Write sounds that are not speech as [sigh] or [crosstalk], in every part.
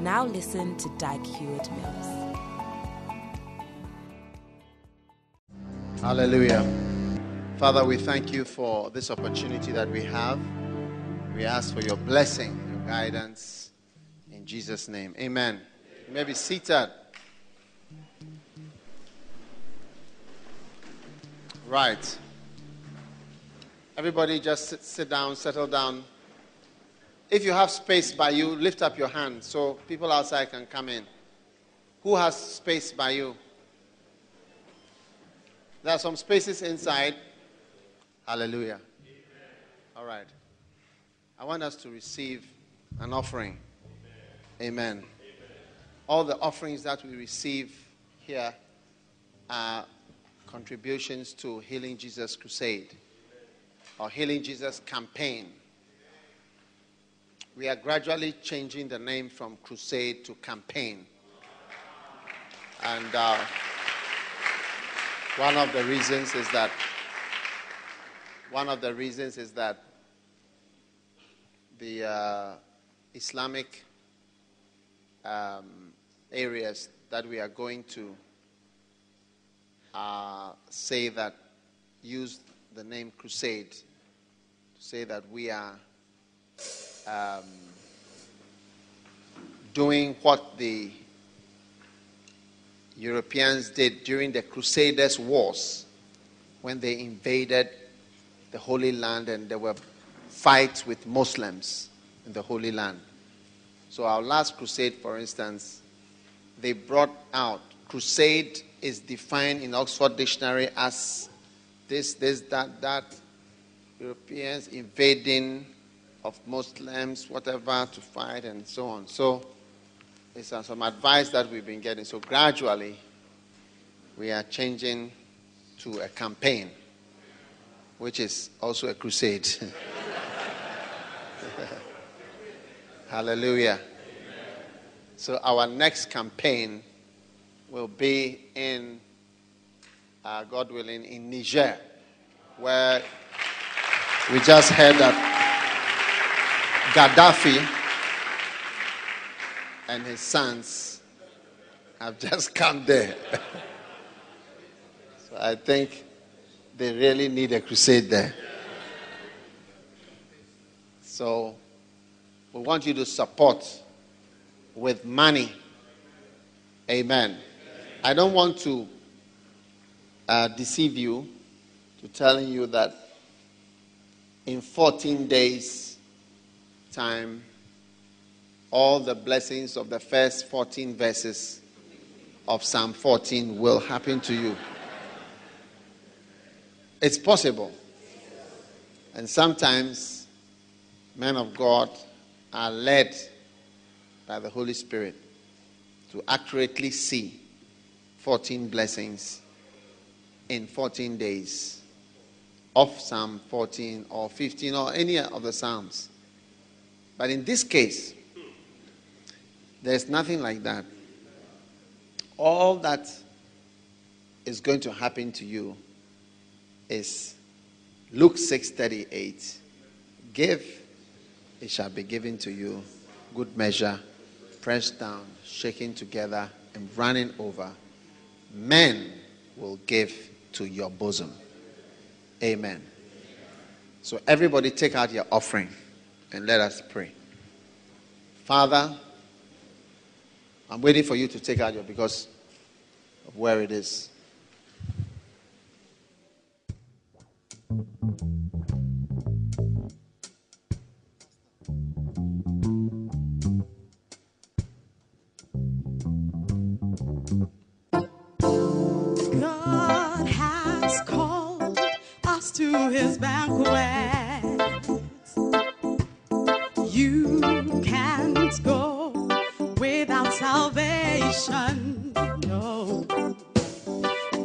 Now listen to Dag Heward Mills. Hallelujah. Father, we thank you for this opportunity that we have. We ask for your blessing, your guidance in Jesus' name. Amen. You may be seated. Right. Everybody just sit, sit down, settle down. If you have space by you, lift up your hand so people outside can come in. Who has space by you? There are some spaces inside. Hallelujah. All right. I want us to receive an offering. Amen. Amen. All the offerings that we receive here are contributions to Healing Jesus Crusade or Healing Jesus campaign. We are gradually changing the name from crusade to campaign. And uh, one of the reasons is that one of the reasons is that the uh, Islamic um, areas that we are going to uh, say that use the name crusade to say that we are um, doing what the Europeans did during the Crusaders' wars when they invaded the Holy Land and there were fights with Muslims in the Holy Land. So, our last crusade, for instance, they brought out crusade is defined in Oxford Dictionary as this, this, that, that. Europeans invading of Muslims, whatever, to fight and so on. So it's some advice that we've been getting. So gradually, we are changing to a campaign, which is also a crusade. [laughs] Hallelujah. So our next campaign will be in, uh, God willing, in Niger, where we just heard that Gaddafi and his sons have [laughs] just come there. [laughs] so I think they really need a crusade there. So we want you to support with money. Amen. I don't want to uh, deceive you to telling you that in 14 days time, all the blessings of the first 14 verses of Psalm 14 will happen to you. It's possible. And sometimes men of God are led by the Holy Spirit to accurately see 14 blessings in 14 days of Psalm 14 or 15 or any of the Psalms. But in this case, there's nothing like that. All that is going to happen to you is Luke 6:38. Give, it shall be given to you, good measure, pressed down, shaken together, and running over. Men will give to your bosom. Amen. So everybody take out your offering and let us pray. Father, I'm waiting for you to take out your because of where it is. God has called us to his banquet. Salvation. No.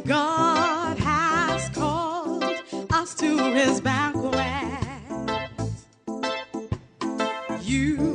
God has called us to his banquet. You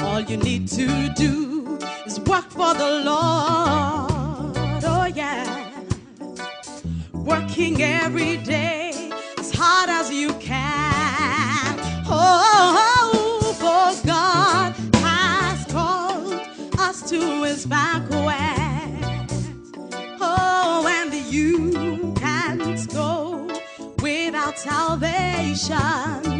All you need to do is work for the Lord. Oh, yeah. Working every day as hard as you can. Oh, for God has called us to his banquet. Oh, and you can't go without salvation.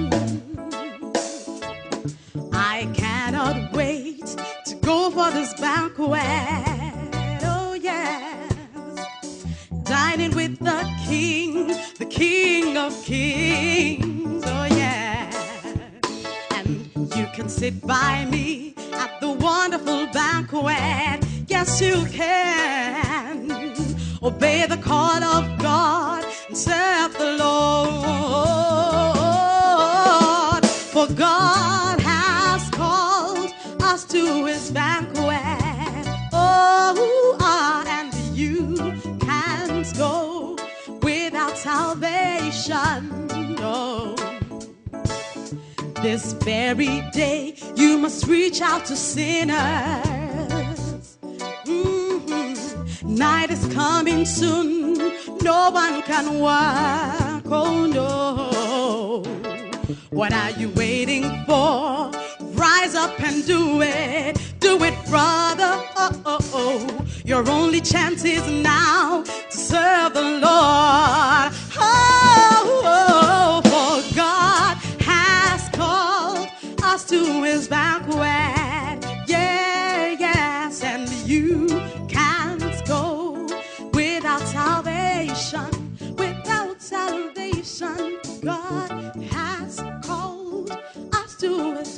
The King, the King of Kings. Oh, yeah. And you can sit by me at the wonderful banquet. Yes, you can. Obey the call of God and serve the Lord. Salvation. No. This very day, you must reach out to sinners. Mhm. Night is coming soon, no one can work. Oh no. What are you waiting for? Rise up and do it. Do it, brother. Oh, oh, oh. Your only chance is now serve the Lord. Oh, oh, oh, for God has called us to his banquet. Yeah, yes, and you can't go without salvation. Without salvation, God has called us to his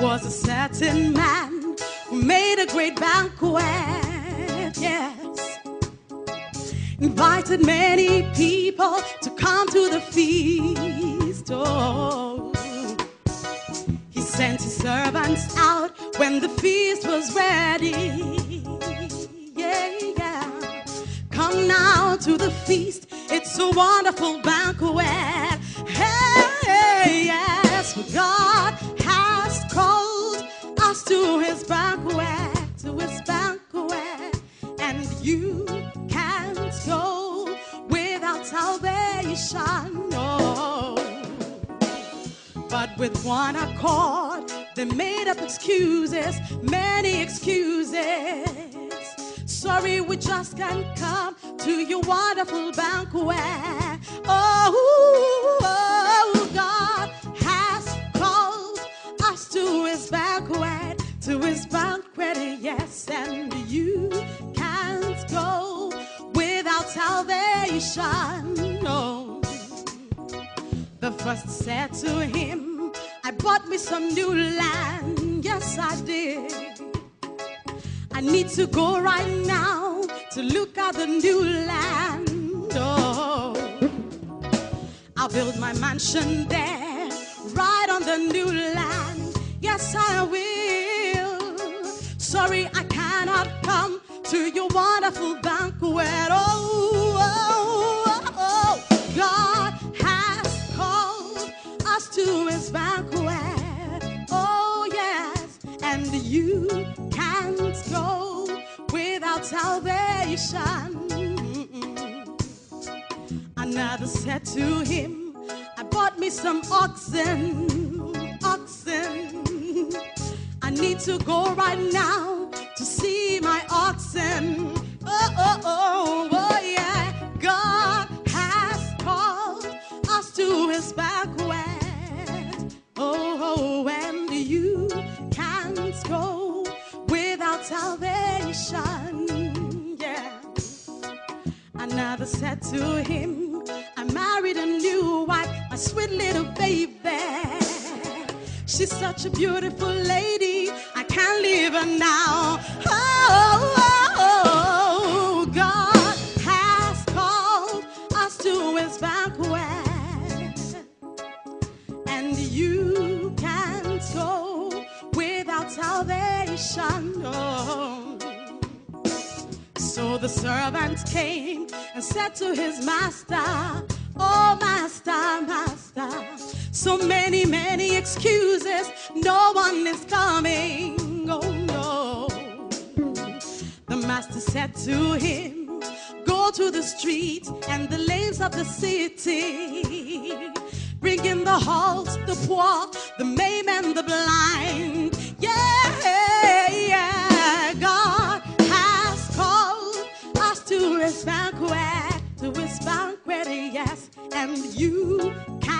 was a certain man who made a great banquet, yes, invited many people to come to the feast. Oh. He sent his servants out when the feast was ready. Yeah, yeah. Come now to the feast. It's a wonderful banquet. To his banquet, to his banquet, and you can't go without salvation. No. But with one accord, they made up excuses, many excuses. Sorry, we just can't come to your wonderful banquet. Oh, oh, God has called us to his banquet, to his banquet, yes, and you can't go without salvation. No. The first said to him, I bought me some new land. Yes, I did. I need to go right now to look at the new land. Oh, I'll build my mansion there, right on the new land. Yes, I will. Sorry, I cannot come to your wonderful banquet. Oh, oh, oh, oh. God has called us to his banquet. Oh, yes, and you can't go without salvation. Another said to him, I bought me some oxen, oxen. I need to go right now to see my oxen. Oh, oh, oh, oh, yeah. God has called us to his banquet. Oh, oh, and you can't go without salvation. Yeah. Another said to him, I married a new wife, my sweet little baby. She's such a beautiful lady, I can't leave her now. Oh, oh, oh, God has called us to his banquet, and you can't go without salvation. Oh. So the servant came and said to his master, Oh, master, master, so many, many excuses, no one is coming. Oh, no. The master said to him, Go to the streets and the lanes of the city. Bring in the halt, the poor, the maimed, and the blind. Yeah, yeah, God has called us to his banquet, to his banquet, yes, and you can't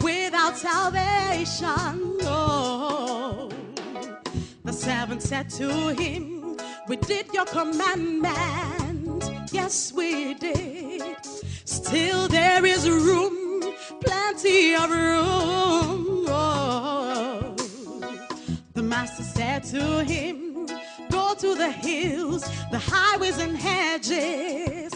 without salvation. No. The servant said to him, We did your commandment. Yes, we did. Still, there is room, plenty of room. Oh. The master said to him, Go to the hills, the highways, and hedges.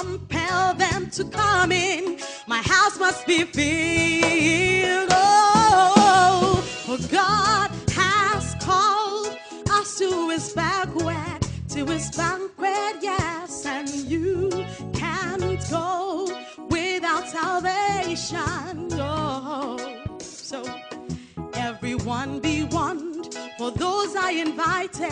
Compel them to come in. My house must be filled. Oh, for God has called us to his banquet, to his banquet, yes, and you can't go without salvation. Oh, so everyone be warned, for those I invited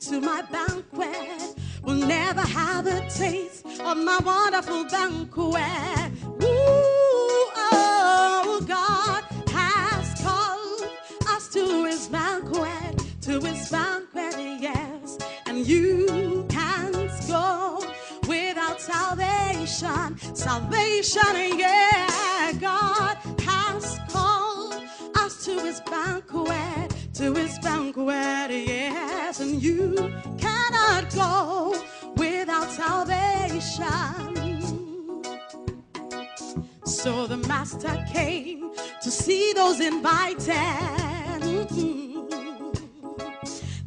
to my banquet will never have a taste of my wonderful banquet. Ooh, oh, God has called us to his banquet, to his banquet, yes. And you can't go without salvation. Salvation, yeah. God has called us to his banquet, to his banquet, yes. And you cannot go without salvation. So the master came to see those invited.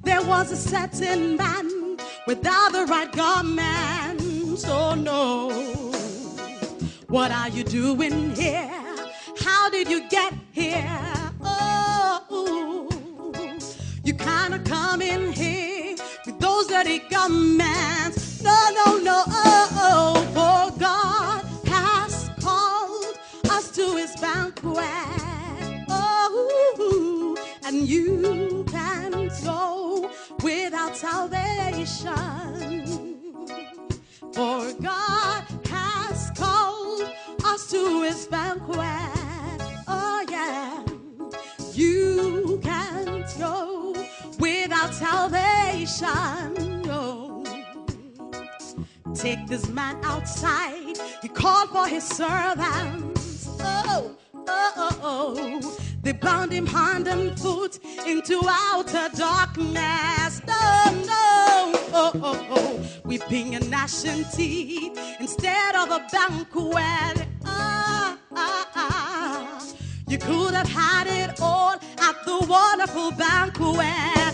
There was a certain man without the right garments. Oh no. What are you doing here? How did you get here? Kind of come in here with those dirty garments. No, no, no. Oh, oh, for God has called us to his banquet. Oh, and you can't go without salvation. For God has called us to his banquet. Oh, yeah. You can't go salvation. No. Take this man outside. He called for his servants. Oh, oh, oh, oh. They bound him hand and foot into outer darkness. No, no, oh, oh, oh. Weeping and gnashing teeth instead of a banquet. Ah, ah, ah. You could have had it all at the wonderful banquet.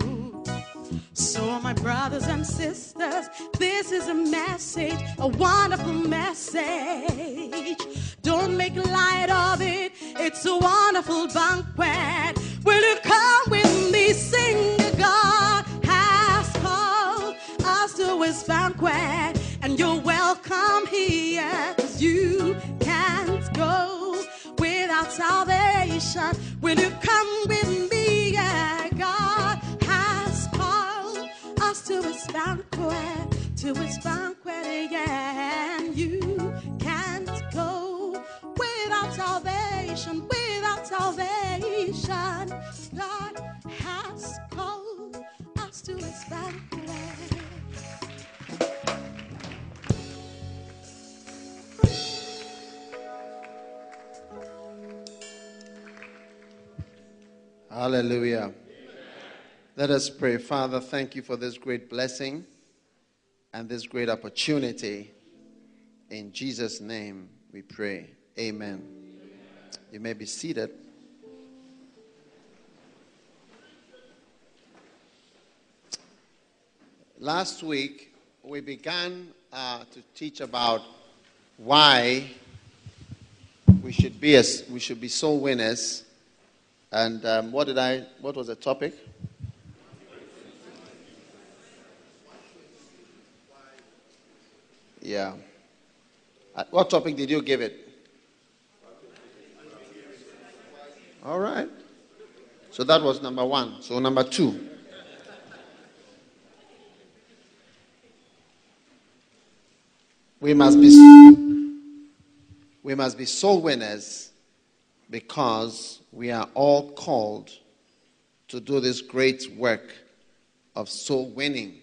So, my brothers and sisters, this is a message, a wonderful message. Don't make light of it, it's a wonderful banquet. Will you come with me? Sing, God has called us to his banquet, and you're welcome here, you can't go without salvation. Will you come with me? To his banquet, to his banquet, yeah, and you can't go without salvation, without salvation. God has called us to his banquet. Hallelujah. Let us pray. Father, thank you for this great blessing and this great opportunity. In Jesus' name we pray. Amen. You may be seated. Last week, we began uh, to teach about why we should be as, we should be soul winners. And um, what did I? What was the topic? Yeah. Uh, What topic did you give it? All right. So that was number one. So number two. We must be we must be soul winners because we are all called to do this great work of soul winning.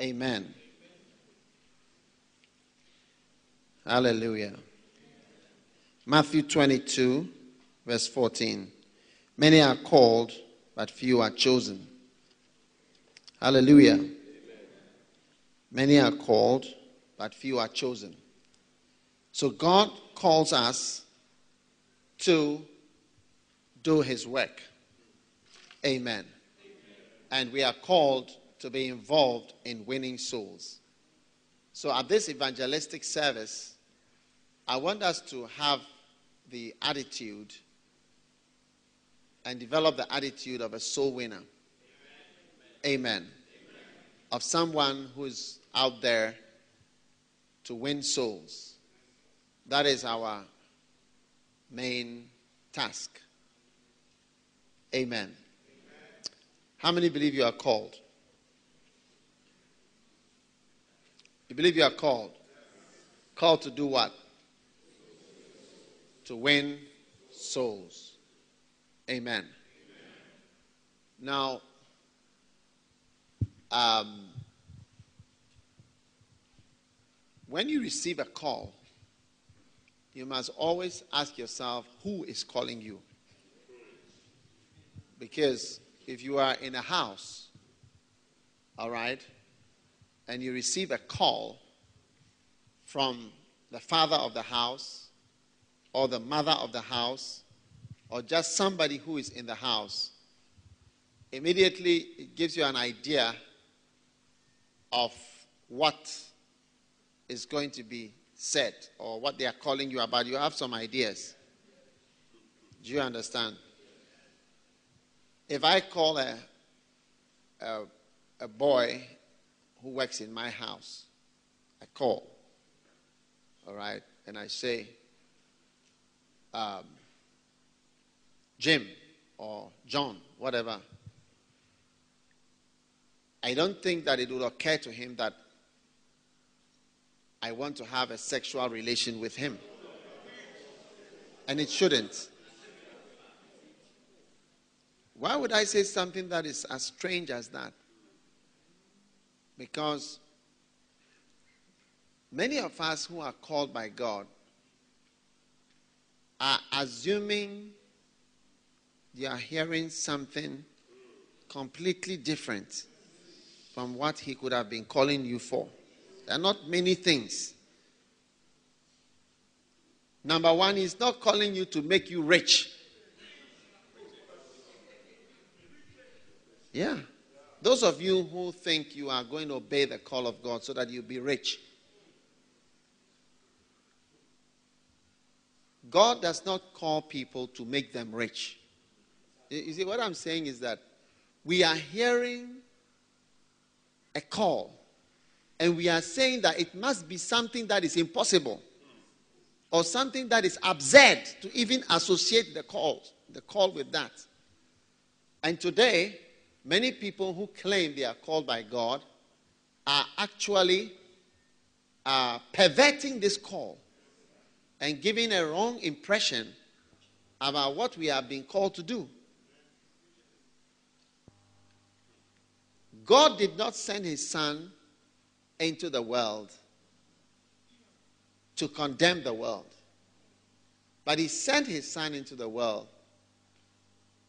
Amen. Hallelujah. Matthew 22, verse 14. Many are called, but few are chosen. Hallelujah. Many are called, but few are chosen. So God calls us to do his work. Amen. And we are called to be involved in winning souls. So at this evangelistic service, I want us to have the attitude and develop the attitude of a soul winner. Amen. Of someone who's out there to win souls. That is our main task. Amen. How many believe you are called? You believe you are called? Called to do what? To win souls. Amen. Now, um, when you receive a call, you must always ask yourself who is calling you. Because if you are in a house, all right, and you receive a call from the father of the house or the mother of the house or just somebody who is in the house, immediately it gives you an idea of what is going to be said or what they are calling you about. You have some ideas. Do you understand? If I call a, a, a boy who works in my house, I call, all right, and I say, um, Jim or John, whatever, I don't think that it would occur to him that I want to have a sexual relation with him. And it shouldn't. Why would I say something that is as strange as that? Because many of us who are called by God are assuming they are hearing something completely different from what He could have been calling you for. There are not many things. Number one, He's not calling you to make you rich. Yeah. Those of you who think you are going to obey the call of God so that you'll be rich, God does not call people to make them rich. You see, what I'm saying is that we are hearing a call and we are saying that it must be something that is impossible or something that is absurd to even associate the call, the call with that. And today, many people who claim they are called by God are actually uh, perverting this call and giving a wrong impression about what we are being called to do. God did not send his son into the world to condemn the world, but he sent his son into the world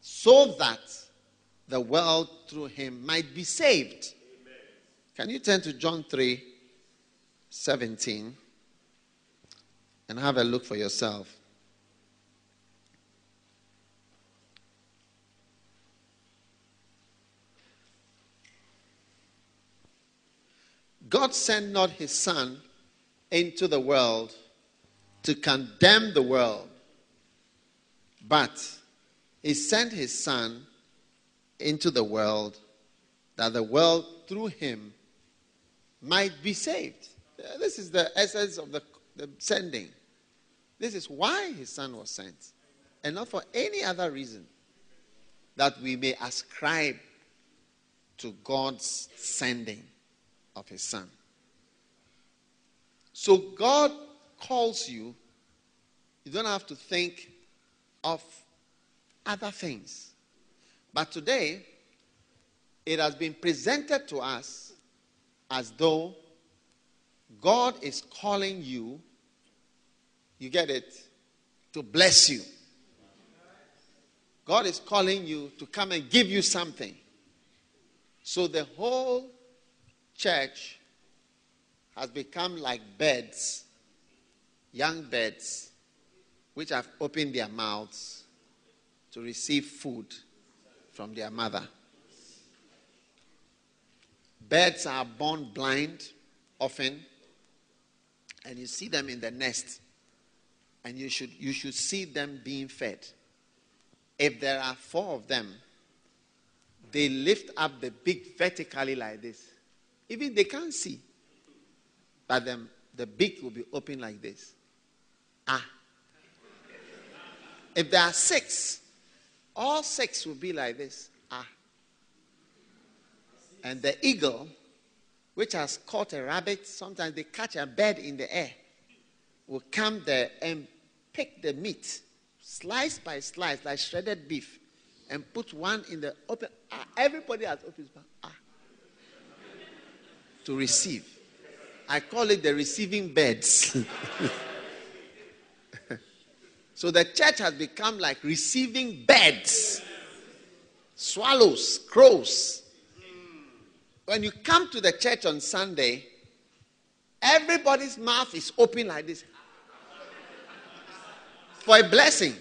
so that the world through him might be saved. Amen. Can you turn to John 3 17 and have a look for yourself? God sent not his son into the world to condemn the world, but he sent his son into the world that the world through him might be saved. This is the essence of the, the sending. This is why his son was sent, and not for any other reason that we may ascribe to God's sending of his son. So God calls you, you don't have to think of other things. But today, it has been presented to us as though God is calling you, you get it, to bless you. God is calling you to come and give you something. So the whole church has become like birds, young birds, which have opened their mouths to receive food from their mother. Birds are born blind often, and you see them in the nest, and you should, you should see them being fed. If there are four of them, they lift up the beak vertically like this. Even they can't see. But then the beak will be open like this. Ah. If there are six, all six will be like this. Ah. And the eagle, which has caught a rabbit, sometimes they catch a bird in the air, will come there and pick the meat, slice by slice, like shredded beef, and put one in the open. Ah, everybody has open mouth. Ah. To receive. I call it the receiving beds. [laughs] so the church has become like receiving beds. Swallows, crows. When you come to the church on Sunday, everybody's mouth is open like this for a blessing.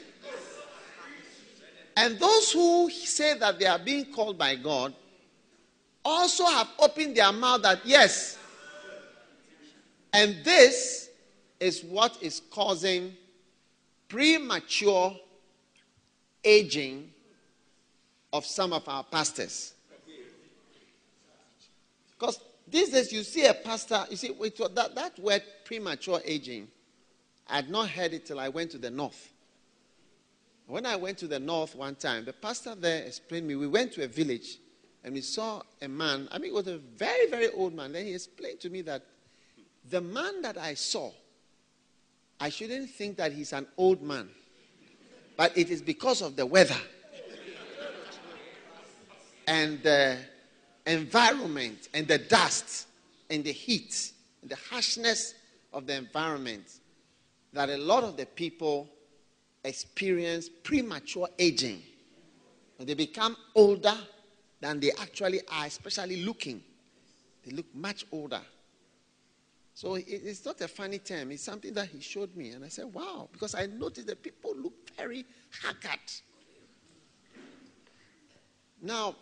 And those who say that they are being called by God also have opened their mouth that, yes. And this is what is causing premature aging of some of our pastors. Because these days you see a pastor, you see, that, that word premature aging, I had not heard it till I went to the north. When I went to the north one time, the pastor there explained me. We went to a village and we saw a man. I mean, it was a very, very old man. Then he explained to me that the man that I saw, I shouldn't think that he's an old man, but it is because of the weather and the environment and the dust and the heat and the harshness of the environment that a lot of the people experience premature aging. They become older than they actually are, especially looking. They look much older. So it's not a funny term. It's something that he showed me. And I said, wow, because I noticed that people look very haggard. Now,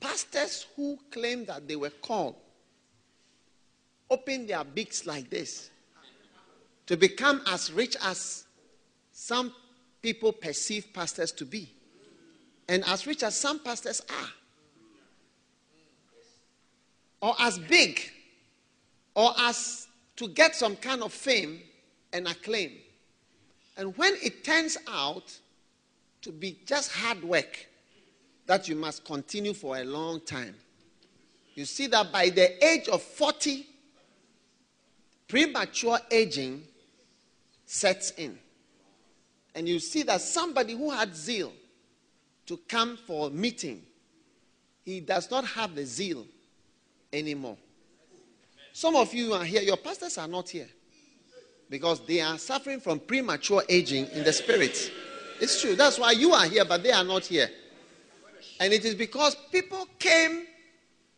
pastors who claim that they were called open their beaks like this to become as rich as some people perceive pastors to be, and as rich as some pastors are, or as big, or as to get some kind of fame and acclaim. And when it turns out to be just hard work that you must continue for a long time, you see that by the age of 40, premature aging sets in. And you see that somebody who had zeal to come for a meeting, he does not have the zeal anymore. Some of you are here, your pastors are not here because they are suffering from premature aging in the spirit. It's true. That's why you are here, but they are not here. And it is because people came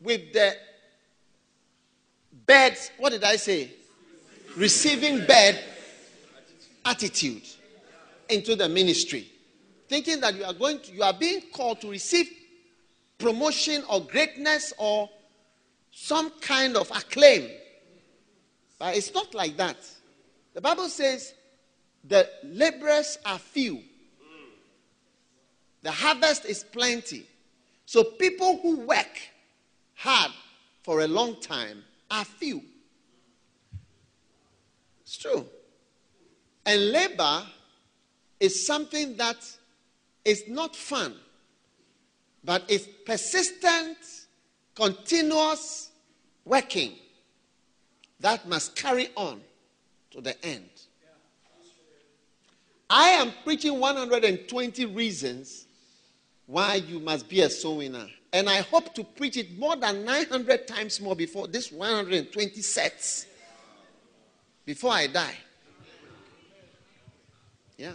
with the beds, what did I say? Receiving bed attitude into the ministry, thinking that you are going to, you are being called to receive promotion or greatness or some kind of acclaim. But it's not like that. The Bible says the laborers are few. The harvest is plenty. So people who work hard for a long time are few. It's true. And labor is something that is not fun, but it's persistent, continuous working that must carry on to the end. I am preaching 120 reasons why you must be a soul winner. And I hope to preach it more than 900 times more before this 120 sets before I die. Yeah.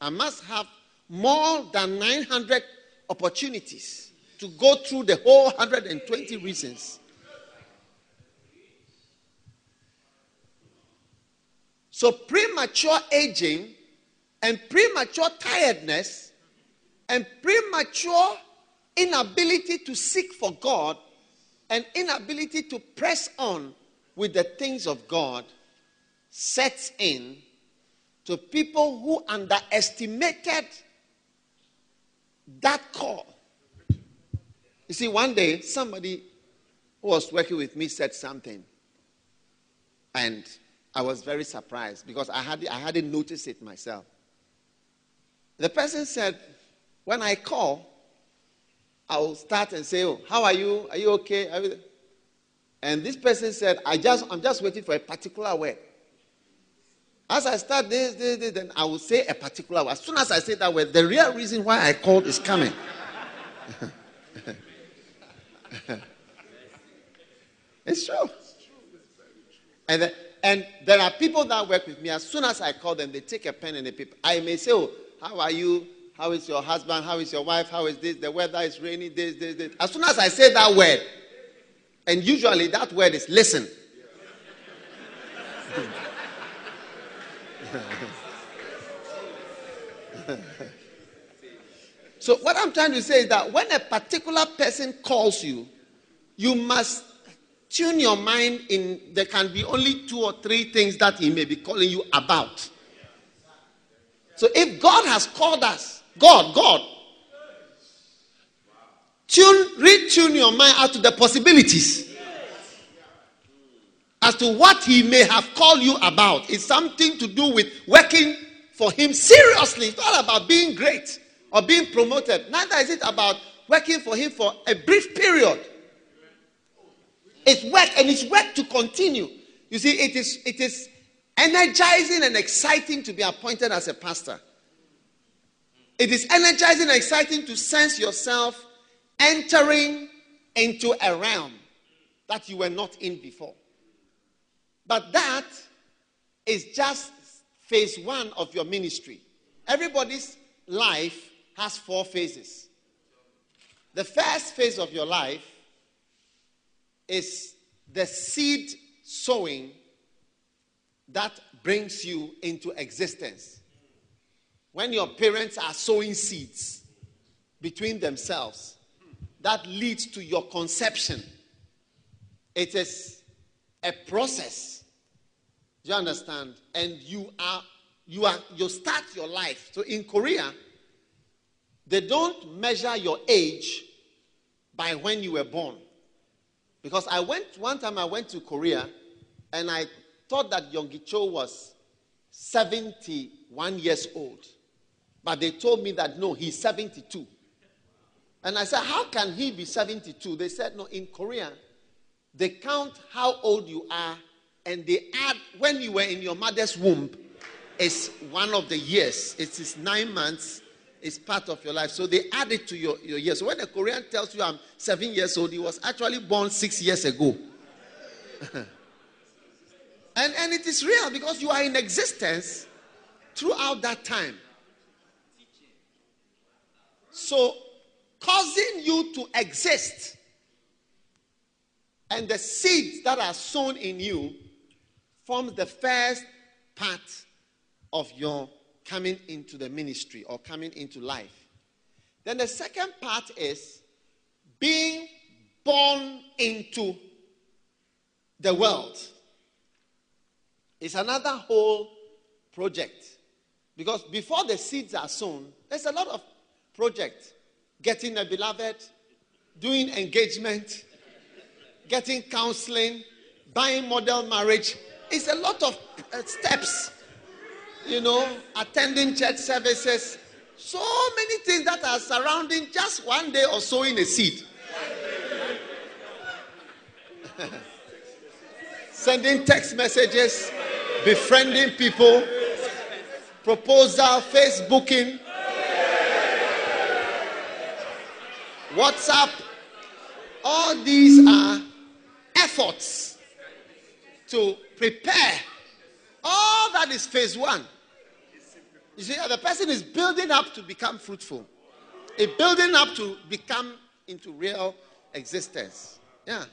I must have more than 900 opportunities to go through the whole 120 reasons. So, premature aging and premature tiredness and premature inability to seek for God and inability to press on with the things of God sets in to people who underestimated that call. You see, one day somebody who was working with me said something, and I was very surprised because I, had, I hadn't noticed it myself. The person said, When I call, I'll start and say, Oh, how are you? Are you okay? And this person said, I just, I'm just waiting for a particular word. As I start this, this, this, then I will say a particular word. As soon as I say that word, the real reason why I called is coming. [laughs] it's true. And, and there are people that work with me. As soon as I call them, they take a pen and a paper. I may say, Oh, how are you? How is your husband? How is your wife? How is this? The weather is rainy. This, this, this. As soon as I say that word, and usually that word is listen. [laughs] [laughs] so, what I'm trying to say is that when a particular person calls you, you must tune your mind in there can be only two or three things that he may be calling you about. So if God has called us, God, God, tune, retune your mind out to the possibilities as to what he may have called you about. It's something to do with working for him seriously. It's not about being great or being promoted. Neither is it about working for him for a brief period. It's work and it's work to continue. You see, it is it is energizing and exciting to be appointed as a pastor. It is energizing and exciting to sense yourself entering into a realm that you were not in before. But that is just phase one of your ministry. Everybody's life has four phases. The first phase of your life is the seed sowing that brings you into existence. When your parents are sowing seeds between themselves, that leads to your conception. It is a process. Do you understand? And you are you are you start your life. So in Korea, they don't measure your age by when you were born. Because I went one time I went to Korea and I thought that Yonggi Cho was 71 years old. But they told me that no, he's 72. And I said, How can he be 72? They said, No, in Korea, they count how old you are and they add when you were in your mother's womb, is one of the years. It is nine months, it's part of your life. So they add it to your, your years. So when a Korean tells you I'm seven years old, he was actually born six years ago. [laughs] and, and it is real because you are in existence throughout that time. So, causing you to exist and the seeds that are sown in you forms the first part of your coming into the ministry or coming into life. Then the second part is being born into the world. It's another whole project. Because before the seeds are sown, there's a lot of project. Getting a beloved, doing engagement, getting counseling, buying model marriage. It's a lot of uh, steps. You know, attending church services. So many things that are surrounding just one day or sowing a seed. [laughs] Sending text messages, befriending people, proposal, Facebooking, WhatsApp. All these are efforts to prepare. All that is phase one. You see, the person is building up to become fruitful, a building up to become into real existence. Yeah.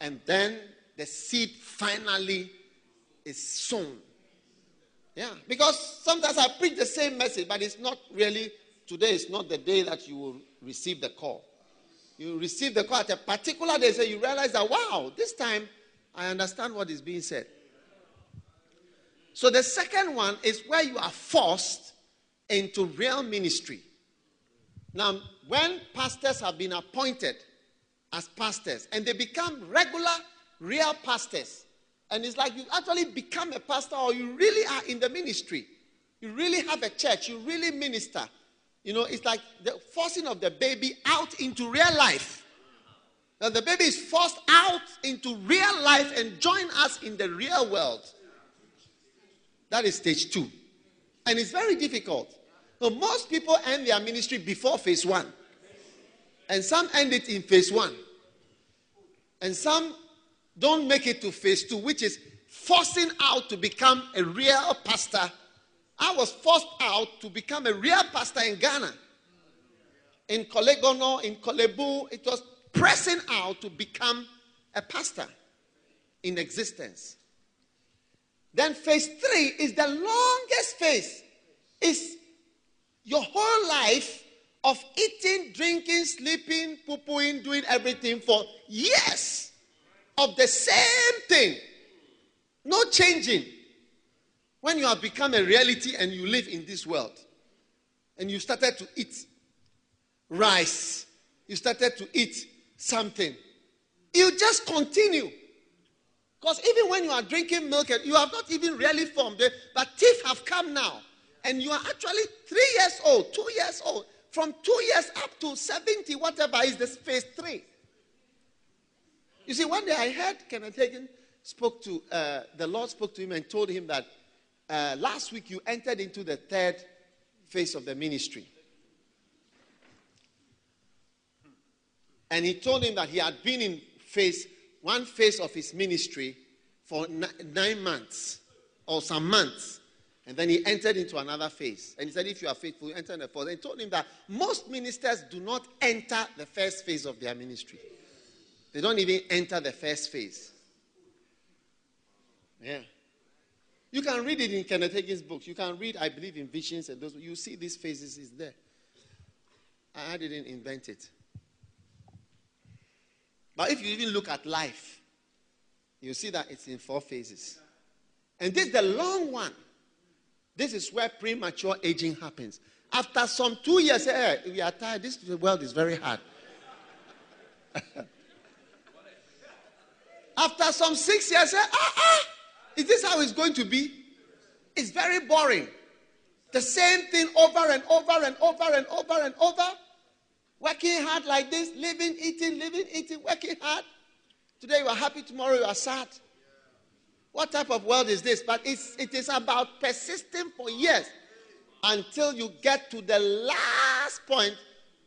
And then the seed finally is sown. Yeah. Because sometimes I preach the same message, but it's not really, today is not the day that you will receive the call. You receive the call at a particular day, so you realize that, wow, this time I understand what is being said. So the second one is where you are forced into real ministry. Now, when pastors have been appointed as pastors and they become regular, real pastors, and it's like you actually become a pastor or you really are in the ministry, you really have a church, you really minister. You know, it's like the forcing of the baby out into real life. Now, the baby is forced out into real life and join us in the real world. That is stage two. And it's very difficult. So most people end their ministry before phase one. And some end it in phase one. And some don't make it to phase two, which is forcing out to become a real pastor. I was forced out to become a real pastor in Ghana. In Korle Gonno, in Korle Bu, it was pressing out to become a pastor in existence. Then phase three is the longest phase. It's your whole life of eating, drinking, sleeping, poo-pooing, doing everything for years of the same thing. No changing. When you have become a reality and you live in this world, and you started to eat rice, you started to eat something, you just continue. Because even when you are drinking milk, you have not even really formed it, but teeth have come now. And you are actually three years old, two years old. From two years up to 70, whatever is this phase three. You see, one day I heard Kenneth Hagin spoke to, uh, the Lord spoke to him and told him that uh, last week you entered into the third phase of the ministry. And he told him that he had been in phase one phase of his ministry for nine months or some months. And then he entered into another phase. And he said, If you are faithful, you enter in the fourth. And he told him that most ministers do not enter the first phase of their ministry. They don't even enter the first phase. Yeah. You can read it in Kenneth Hagin's books. You can read, I believe, in visions and those. You see these phases is there. I didn't invent it. But if you even look at life, you see that it's in four phases. And this is the long one. This is where premature aging happens. After some two years, hey, we are tired. This world is very hard. [laughs] After some six years, say, ah, ah, is this how it's going to be? It's very boring. The same thing over and over and over and over and over. Working hard like this, living, eating, living, eating, working hard. Today you are happy, tomorrow you are sad. What type of world is this? But it's, it is about persisting for years until you get to the last point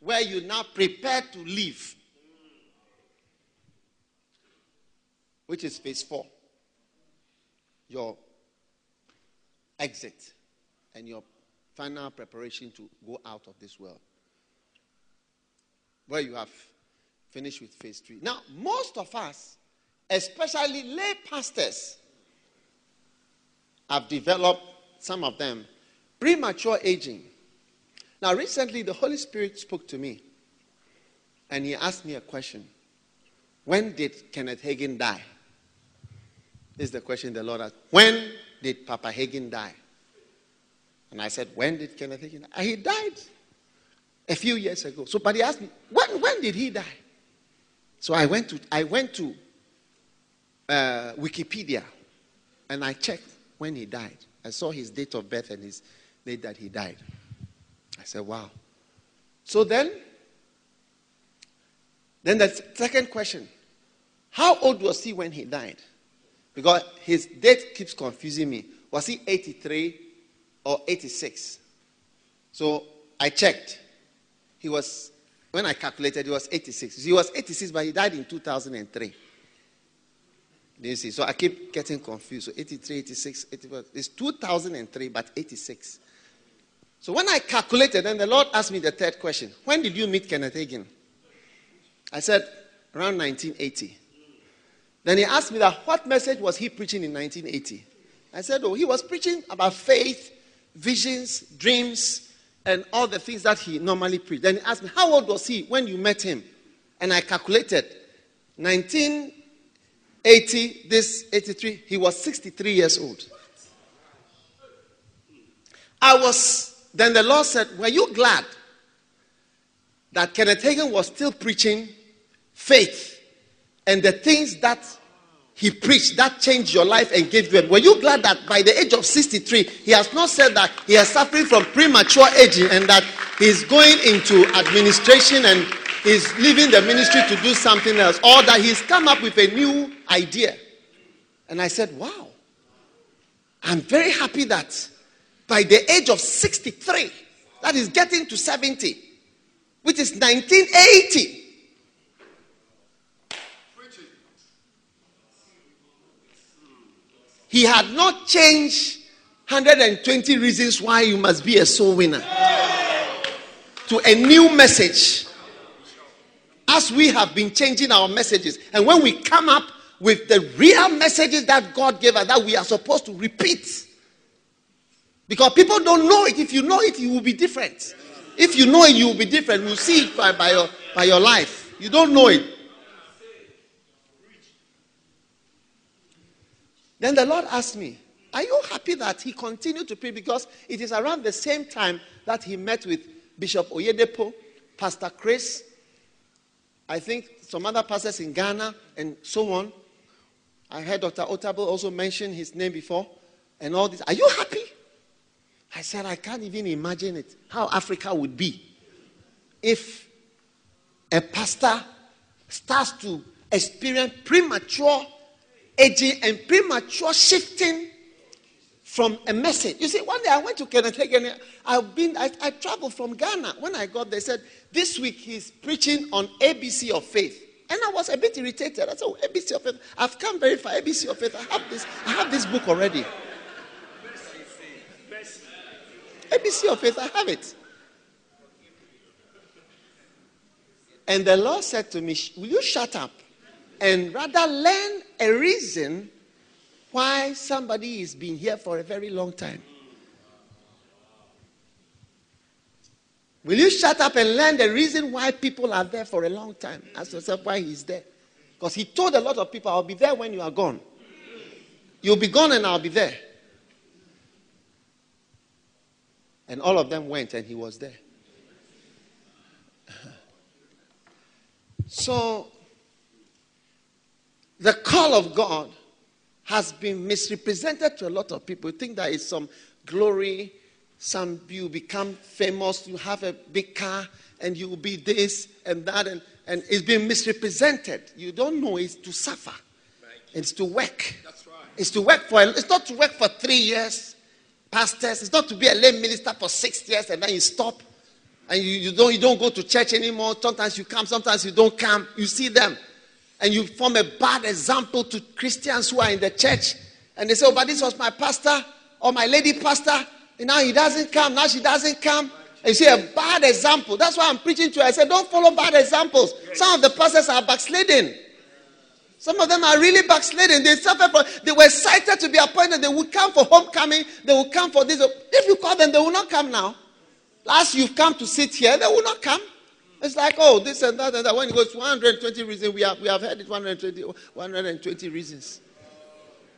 where you now prepare to leave, which is phase four your exit and your final preparation to go out of this world where you have finished with phase three. Now, most of us, especially lay pastors, have developed, some of them, premature aging. Now, recently, the Holy Spirit spoke to me and he asked me a question When did Kenneth Hagin die? This is the question the Lord asked. When did Papa Hagin die? And I said, When did Kenneth Hagin die? He died a few years ago. So, but he asked me, when, when did he die? So I went to, I went to uh, Wikipedia and I checked when he died. I saw his date of birth and his date that he died. I said, wow. So then, then the second question How old was he when he died? Because his date keeps confusing me. Was he 83 or 86? So I checked he was, when I calculated, he was 86. He was 86, but he died in 2003. Do you see? So I keep getting confused. So 83, 86, 84. It's 2003, but 86. So when I calculated, then the Lord asked me the third question When did you meet Kenneth Hagin? I said, around 1980. Then he asked me that what message was he preaching in 1980? I said, oh, he was preaching about faith, visions, dreams, and all the things that he normally preached. Then he asked me, How old was he when you met him? And I calculated 1980, this 83, he was 63 years old. I was, then the Lord said, Were you glad that Kenneth Hagin was still preaching faith and the things that he preached that changed your life and gave you. Were you glad that by the age of 63, he has not said that he is suffering from premature aging and that he's going into administration and he's leaving the ministry to do something else, or that he's come up with a new idea? And I said, Wow. I'm very happy that by the age of 63, that is getting to 70, which is 1980. He had not changed 120 reasons why you must be a soul winner to a new message. As we have been changing our messages. And when we come up with the real messages that God gave us, that we are supposed to repeat. Because people don't know it. If you know it, you will be different. If you know it, you will be different. You will see it by, by, your, by your life. You don't know it. Then the Lord asked me, Are you happy that he continued to preach? Because it is around the same time that he met with Bishop Oyedepo, Pastor Chris, I think some other pastors in Ghana, and so on. I heard Dr. Otabil also mention his name before, and all this. Are you happy? I said, I can't even imagine it, how Africa would be if a pastor starts to experience premature aging and premature shifting from a message. You see, one day I went to Kenneth Hagin. I've been, I, I traveled from Ghana. When I got there, said, this week he's preaching on ABC of faith. And I was a bit irritated. I said, oh, ABC of faith. I've come very far. ABC of faith. I have this, I have this book already. ABC of faith, I have it. And the Lord said to me, Will you shut up? And rather learn a reason why somebody has been here for a very long time. Will you shut up and learn the reason why people are there for a long time? Ask yourself why he's there. Because he told a lot of people, I'll be there when you are gone. You'll be gone and I'll be there. And all of them went and he was there. [laughs] So the call of God has been misrepresented to a lot of people. You think that it's some glory, some you become famous, you have a big car, and you will be this and that, and, and it's been misrepresented. You don't know it's to suffer. It's to work. That's right. It's to work for it's not to work for three years, pastors. It's not to be a lay minister for six years and then you stop. And you, you don't you don't go to church anymore. Sometimes you come, sometimes you don't come. You see them and you form a bad example to Christians who are in the church. And they say, Oh, but this was my pastor or my lady pastor. And now he doesn't come. Now she doesn't come. And you see a bad example. That's why I'm preaching to you. I said, Don't follow bad examples. Some of the pastors are backsliding. Some of them are really backsliding. They suffer from, they were excited to be appointed. They would come for homecoming. They would come for this. If you call them, they will not come now. Last you've come to sit here, they will not come. It's like, oh, this and that and that. When it goes 120 reasons, we have, we have heard it 120, 120 reasons.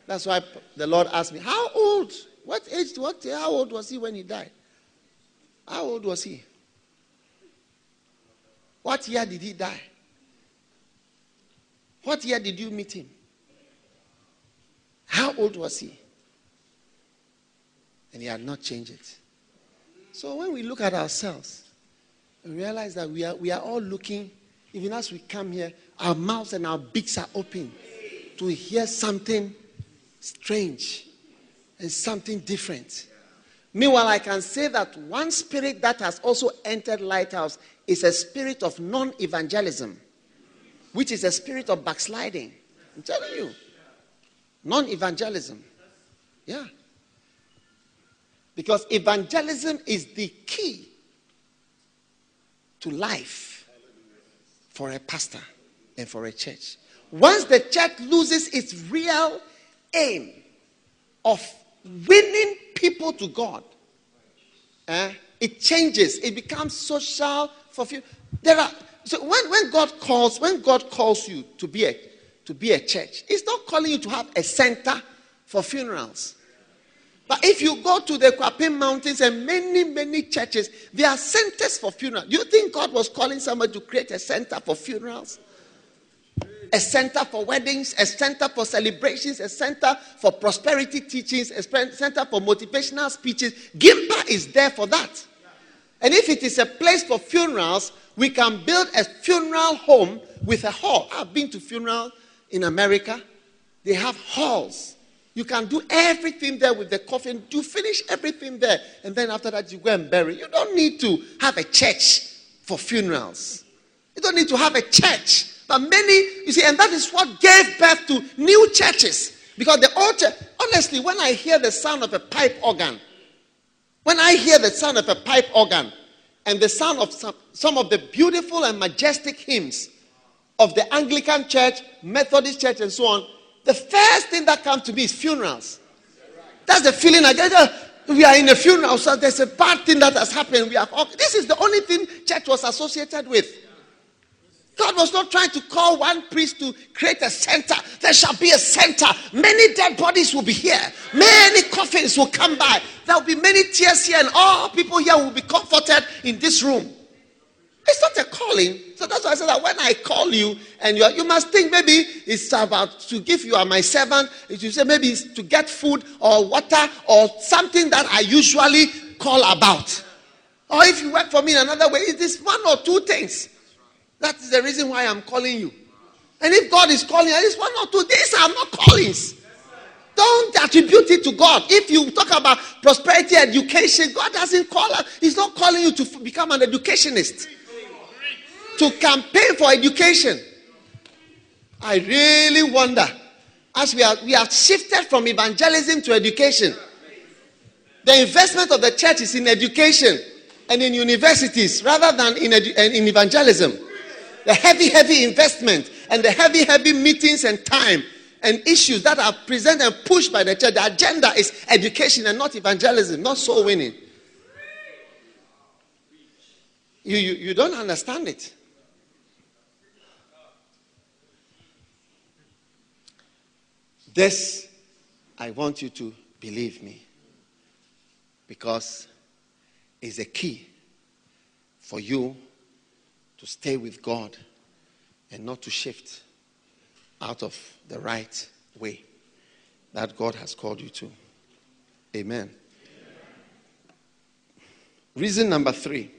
That's why the Lord asked me, How old? What age? What, how old was he when he died? How old was he? What year did he die? What year did you meet him? How old was he? And he had not changed it. So when we look at ourselves, realize that we are, we are all looking, even as we come here, our mouths and our beaks are open to hear something strange and something different. Meanwhile, I can say that one spirit that has also entered Lighthouse is a spirit of non evangelism, which is a spirit of backsliding. I'm telling you. Non evangelism. Yeah. Because evangelism is the key to life for a pastor and for a church. Once the church loses its real aim of winning people to God, eh, it changes. It becomes social fulfillment. There are so when, when God calls when God calls you to be a to be a church, it's not calling you to have a center for funerals. But if you go to the Kwapim Mountains and many, many churches, there are centers for funerals. Do you think God was calling somebody to create a center for funerals? A center for weddings, a center for celebrations, a center for prosperity teachings, a center for motivational speeches. Gimpa is there for that. And if it is a place for funerals, we can build a funeral home with a hall. I've been to funeral in America. They have halls. You can do everything there with the coffin. You finish everything there. And then after that, you go and bury. You don't need to have a church for funerals. You don't need to have a church. But many, you see, and that is what gave birth to new churches. Because the old church, honestly, when I hear the sound of a pipe organ, when I hear the sound of a pipe organ and the sound of some, some of the beautiful and majestic hymns of the Anglican Church, Methodist Church, and so on, the first thing that comes to me is funerals. That's the feeling I get. We are in a funeral, so there's a bad thing that has happened. We have this is the only thing church was associated with. God was not trying to call one priest to create a center. There shall be a center. Many dead bodies will be here. Many coffins will come by. There will be many tears here, and all people here will be comforted in this room. It's not a calling. So that's why I said that when I call you, and you, you must think maybe it's about to give you are my servant. You say maybe it's to get food or water or something that I usually call about. Or if you work for me in another way, it is one or two things. That is the reason why I'm calling you. And if God is calling, at least one or two, these are not callings. Don't attribute it to God. If you talk about prosperity education, God doesn't call us. He's not calling you to become an educationist. To campaign for education. I really wonder as we are we have shifted from evangelism to education. The investment of the church is in education and in universities rather than in, edu- in evangelism the heavy, heavy investment and the heavy, heavy meetings and time and issues that are presented and pushed by the church. The agenda is education and not evangelism, not soul winning. You, you, you don't understand it. This, I want you to believe me because it's a key for you to stay with God and not to shift out of the right way that God has called you to. Amen. Amen. Reason number three.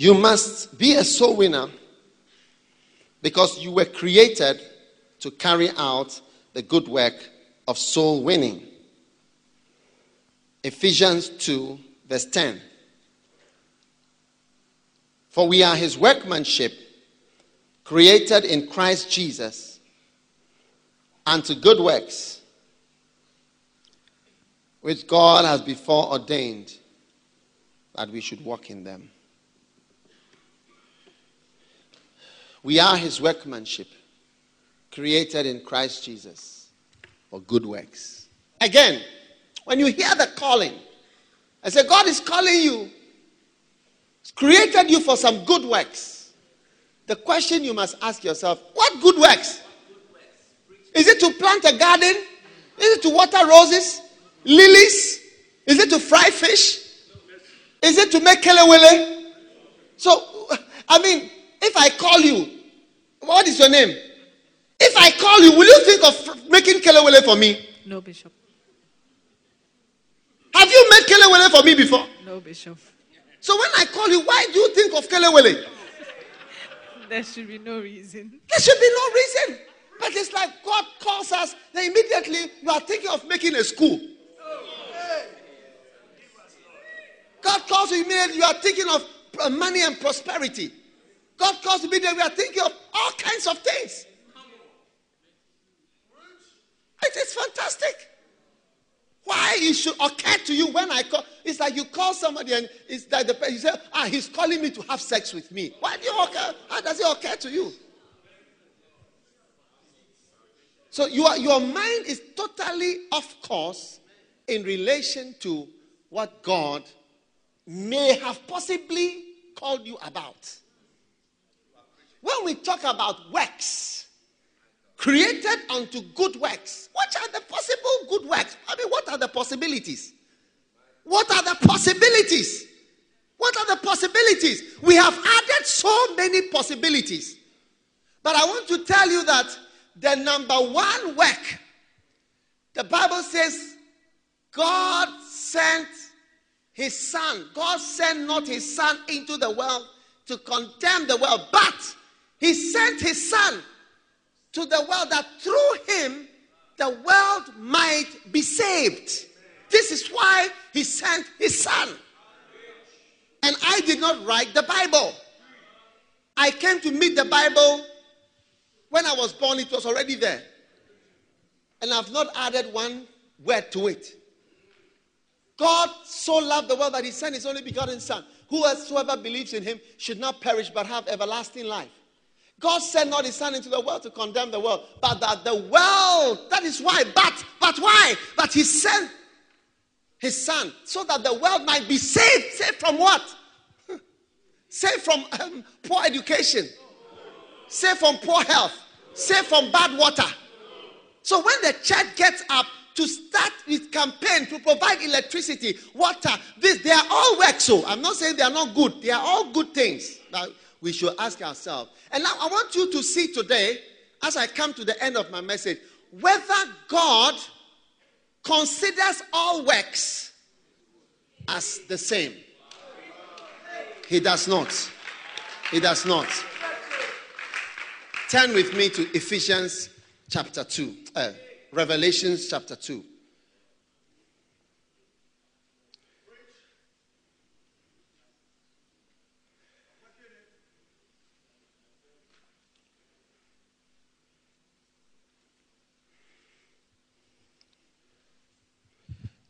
You must be a soul winner because you were created to carry out the good work of soul winning. Ephesians 2, verse 10. For we are his workmanship, created in Christ Jesus, unto good works, which God has before ordained that we should walk in them. We are his workmanship, created in Christ Jesus for good works. Again, when you hear the calling, I say, God is calling you, He's created you for some good works. The question you must ask yourself what good works? Is it to plant a garden? Is it to water roses, lilies? Is it to fry fish? Is it to make kelewele? So, I mean, if I call you, what is your name? If I call you, will you think of making kelewele for me? No, Bishop. Have you made kelewele for me before? No, Bishop. So when I call you, why do you think of kelewele? There should be no reason. There should be no reason. But it's like God calls us, then immediately you are thinking of making a school. God calls you immediately, you are thinking of money and prosperity. God calls you immediately, we are thinking of all kinds of things. It is fantastic. Why it should occur to you when I call? It's like you call somebody and it's like the person you say, ah, he's calling me to have sex with me. Why do you occur? How does it occur to you? So your, your mind is totally off course in relation to what God may have possibly called you about. When we talk about works, created unto good works, what are the possible good works? I mean, what are the possibilities? What are the possibilities? What are the possibilities? We have added so many possibilities. But I want to tell you that the number one work, the Bible says, God sent his son. God sent not his son into the world to condemn the world, but he sent his son to the world that through him the world might be saved. This is why he sent his son. And I did not write the Bible. I came to meet the Bible when I was born, it was already there. And I've not added one word to it. God so loved the world that he sent his only begotten Son. Whosoever believes in him should not perish but have everlasting life. God sent not his son into the world to condemn the world, but that the world, that is why, but, but why? But he sent his son so that the world might be saved. Saved from what? [laughs] saved from um, poor education, saved from poor health, saved from bad water. So when the church gets up to start its campaign to provide electricity, water, this, they are all work. So I'm not saying they are not good. They are all good things that we should ask ourselves. And now I want you to see today, as I come to the end of my message, whether God considers all works as the same. He does not. He does not. Turn with me to Ephesians chapter 2, uh, Revelations chapter 2.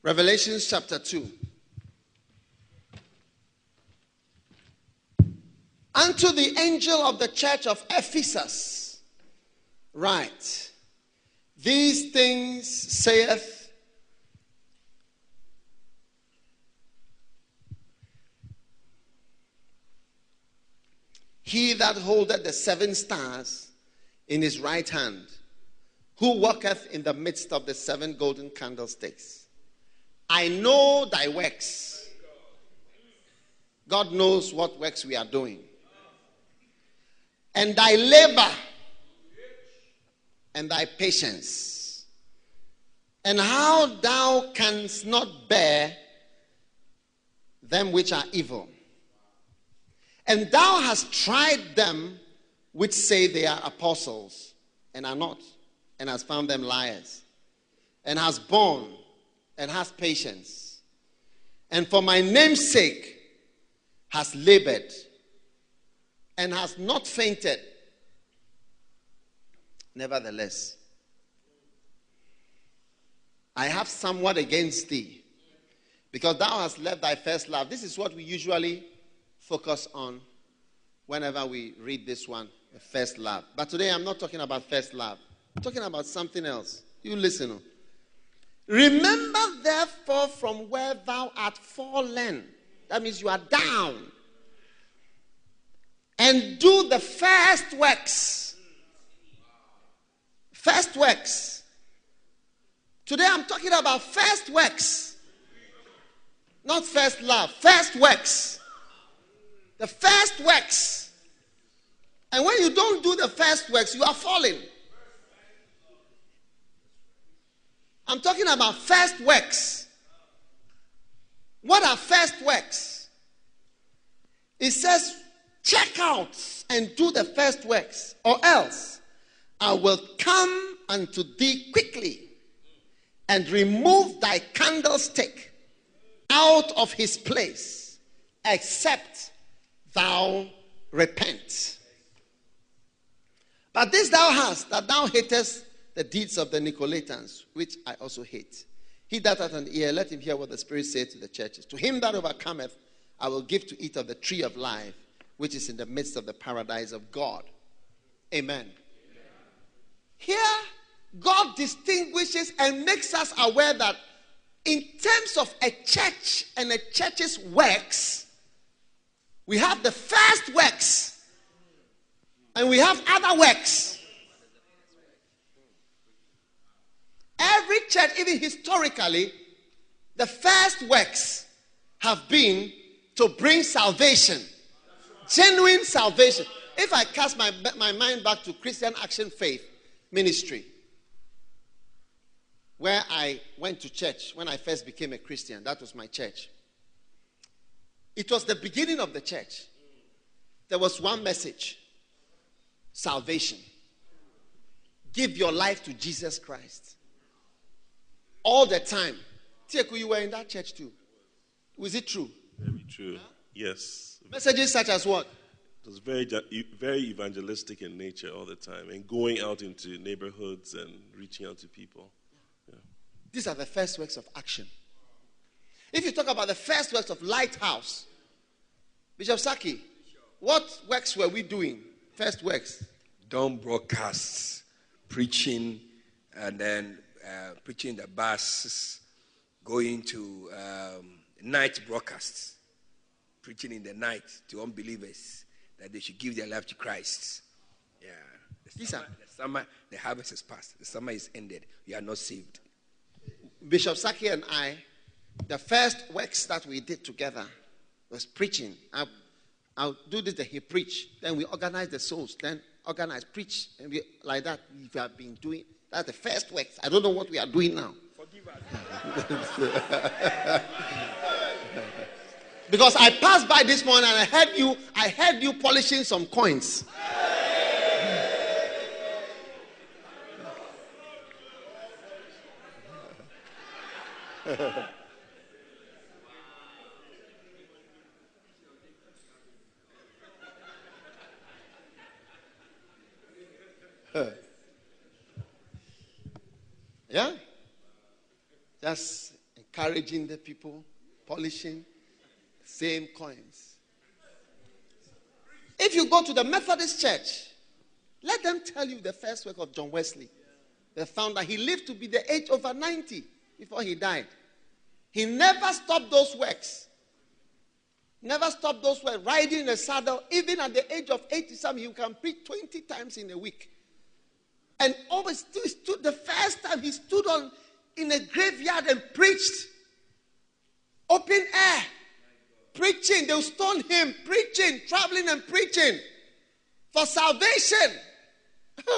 Revelations chapter 2. Unto the angel of the church of Ephesus, write, These things saith he that holdeth the seven stars in his right hand, who walketh in the midst of the seven golden candlesticks. I know thy works. God knows what works we are doing. And thy labor and thy patience, and how thou canst not bear them which are evil. And thou hast tried them which say they are apostles and are not, and hast found them liars, and hast borne and has patience, and for my name's sake has labored and has not fainted. Nevertheless, I have somewhat against thee, because thou hast left thy first love. This is what we usually focus on whenever we read this one, the first love. But today I'm not talking about first love. I'm talking about something else. You listen. Remember, therefore, from where thou art fallen. That means you are down. And do the first works. First works. Today I'm talking about first works. Not first love, first works. The first works. And when you don't do the first works, you are falling. I'm talking about first works. What are first works? It says, check out and do the first works, or else I will come unto thee quickly and remove thy candlestick out of his place, except thou repent. But this thou hast, that thou hatest the deeds of the Nicolaitans, which I also hate. He that hath an ear, let him hear what the Spirit saith to the churches. To him that overcometh, I will give to eat of the tree of life, which is in the midst of the paradise of God. Amen. Amen. Here, God distinguishes and makes us aware that in terms of a church and a church's works, we have the first works And we have other works. Every church, even historically, the first works have been to bring salvation, genuine salvation. If I cast my, my mind back to Christian Action Faith Ministry, where I went to church when I first became a Christian, that was my church. It was the beginning of the church. There was one message salvation. Give your life to Jesus Christ. All the time. Tieku, you were in that church too. Was it true? Very true. Yes. Messages such as what? It was very, very evangelistic in nature all the time and going out into neighborhoods and reaching out to people. Yeah. These are the first works of action. If you talk about the first works of Lighthouse, Bishop Saki, what works were we doing? First works. Dawn broadcasts, preaching, and then uh, preaching the buses, going to um, night broadcasts, preaching in the night to unbelievers that they should give their life to Christ. Yeah. The summer, the summer, the harvest is past. The summer is ended. You are not saved. Bishop Saki and I, the first works that we did together was preaching. I, I'll do this, he preach. Then we organize the souls. Then organize, preach. And we, like that, we have been doing. That's the first works. I don't know what we are doing now. Forgive us. [laughs] because I passed by this morning and I heard you, I heard you polishing some coins. [laughs] yeah? Just encouraging the people, polishing, same coins. If you go to the Methodist Church, let them tell you the first work of John Wesley, the founder. He lived to be the age over 90 before he died. He never stopped those works. Never stopped those works. Riding in a saddle, even at the age of 80 something, he can preach 20 times in a week. And always stood the first time he stood on in a graveyard and preached. Open air. Preaching. They'll stone him. Preaching. Traveling and preaching. For salvation. [laughs]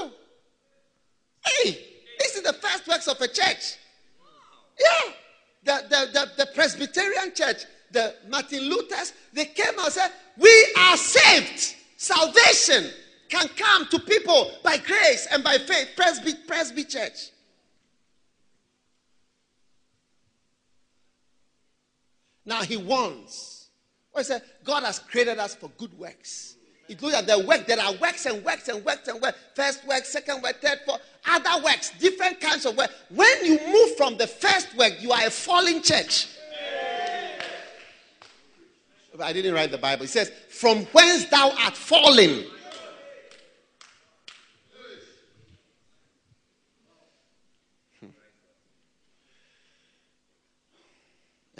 hey, this is the first works of a church. Yeah. The, the, the, the Presbyterian church, the Martin Luther's, they came and said, We are saved. Salvation can come to people by grace and by faith. Presby, Presby Church. Now he wants. What he said, God has created us for good works. It looks at the work. There are works and works and works and works. First work, second work, third work, other works, different kinds of work. When you move from the first work, you are a falling church. I didn't write the Bible. It says, From whence thou art fallen.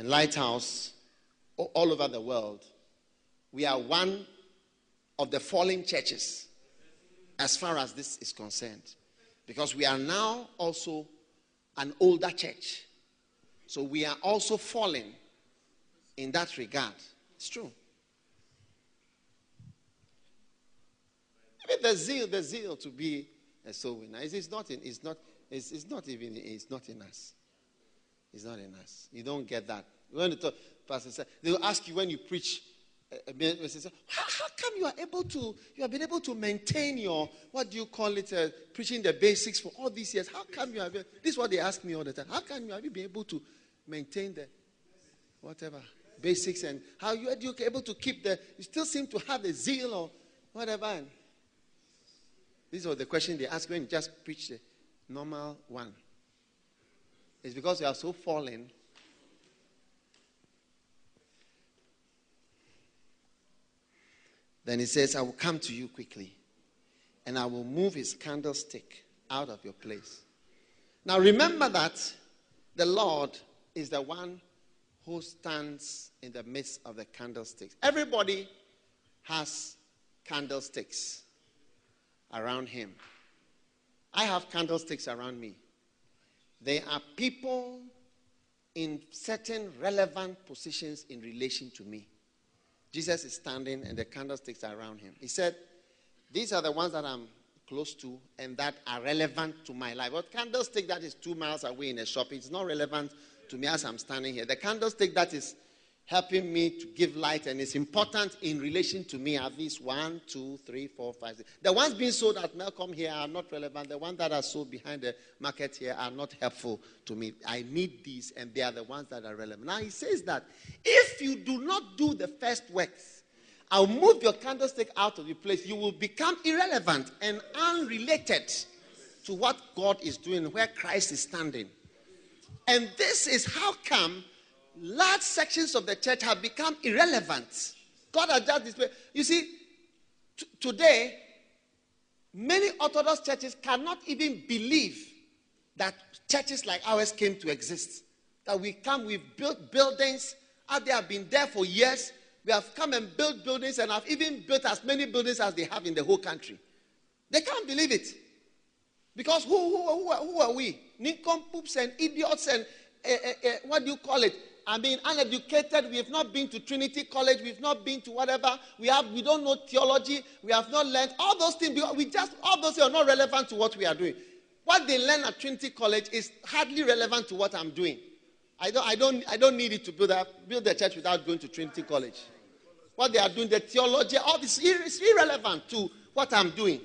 And Lighthouse all over the world, we are one of the falling churches as far as this is concerned. Because we are now also an older church. So we are also falling in that regard. It's true. Mean, the zeal, the zeal to be a soul winner is not in, it's not, it's, it's not even, it's not in us. It's not in us. You don't get that. When the talk, pastor said, they will ask you when you preach. Uh, how, how come you are able to, you have been able to maintain your, what do you call it, uh, preaching the basics for all these years? How come you have been, this is what they ask me all the time. How come you have been able to maintain the, whatever, basics and how you are you able to keep the, you still seem to have the zeal or whatever. And this was the questions they ask when you just preach the normal one. It's because you are so fallen. Then he says, I will come to you quickly, and I will move his candlestick out of your place. Now remember that the Lord is the one who stands in the midst of the candlesticks. Everybody has candlesticks. around him. I have candlesticks around me. There are people in certain relevant positions in relation to me. Jesus is standing and the candlesticks are around him. He said, These are the ones that I'm close to and that are relevant to my life. But candlestick that is two miles away in a shop, it's not relevant to me as I'm standing here. The candlestick that is helping me to give light and it's important in relation to me are these one, two, three, four, five. The ones being sold at Makola here are not relevant. The ones that are sold behind the market here are not helpful to me. I need these, and they are the ones that are relevant. Now he says that if you do not do the first works, I'll move your candlestick out of the place. You will become irrelevant and unrelated to what God is doing, where Christ is standing. And this is how come large sections of the church have become irrelevant. God has just displayed. You see, t- today, many Orthodox churches cannot even believe that churches like ours came to exist. That we come, we've built buildings, and they have been there for years. We have come and built buildings and have even built as many buildings as they have in the whole country. They can't believe it. Because who, who, who, who are we? Nincompoops and idiots and uh, uh, uh, what do you call it? I mean, uneducated. We have not been to Trinity College. We've not been to whatever. We have. We don't know theology. We have not learned all those things. We just all those things are not relevant to what we are doing. What they learn at Trinity College is hardly relevant to what I'm doing. I don't. I don't. I don't need it to build a build the church without going to Trinity College. What they are doing, the theology, all this is irrelevant to what I'm doing.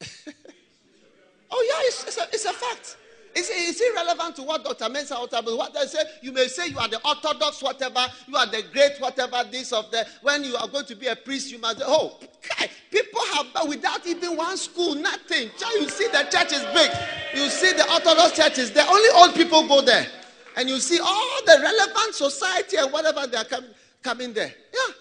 [laughs] oh yeah, it's, it's, a, it's a fact. It's, it relevant to what Dr. Mensa Otabil, what they say. You may say you are the Orthodox, whatever, you are the great, whatever, this of the. When you are going to be a priest, you must. Oh, people have, without even one school, nothing. You see the church is big. You see the Orthodox churches, the only old people go there. And you see all the relevant society and whatever they are coming, coming there. Yeah.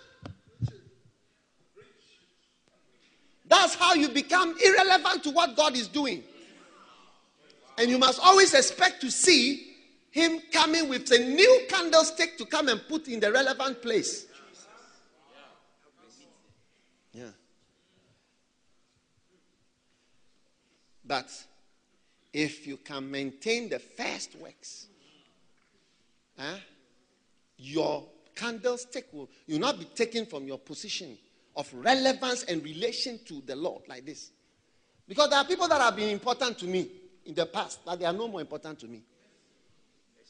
That's how you become irrelevant to what God is doing. And you must always expect to see him coming with a new candlestick to come and put in the relevant place. Yeah. But if you can maintain the first works, huh, your candlestick will, you will not be taken from your position of relevance and relation to the Lord like this. Because there are people that have been important to me in the past that they are no more important to me.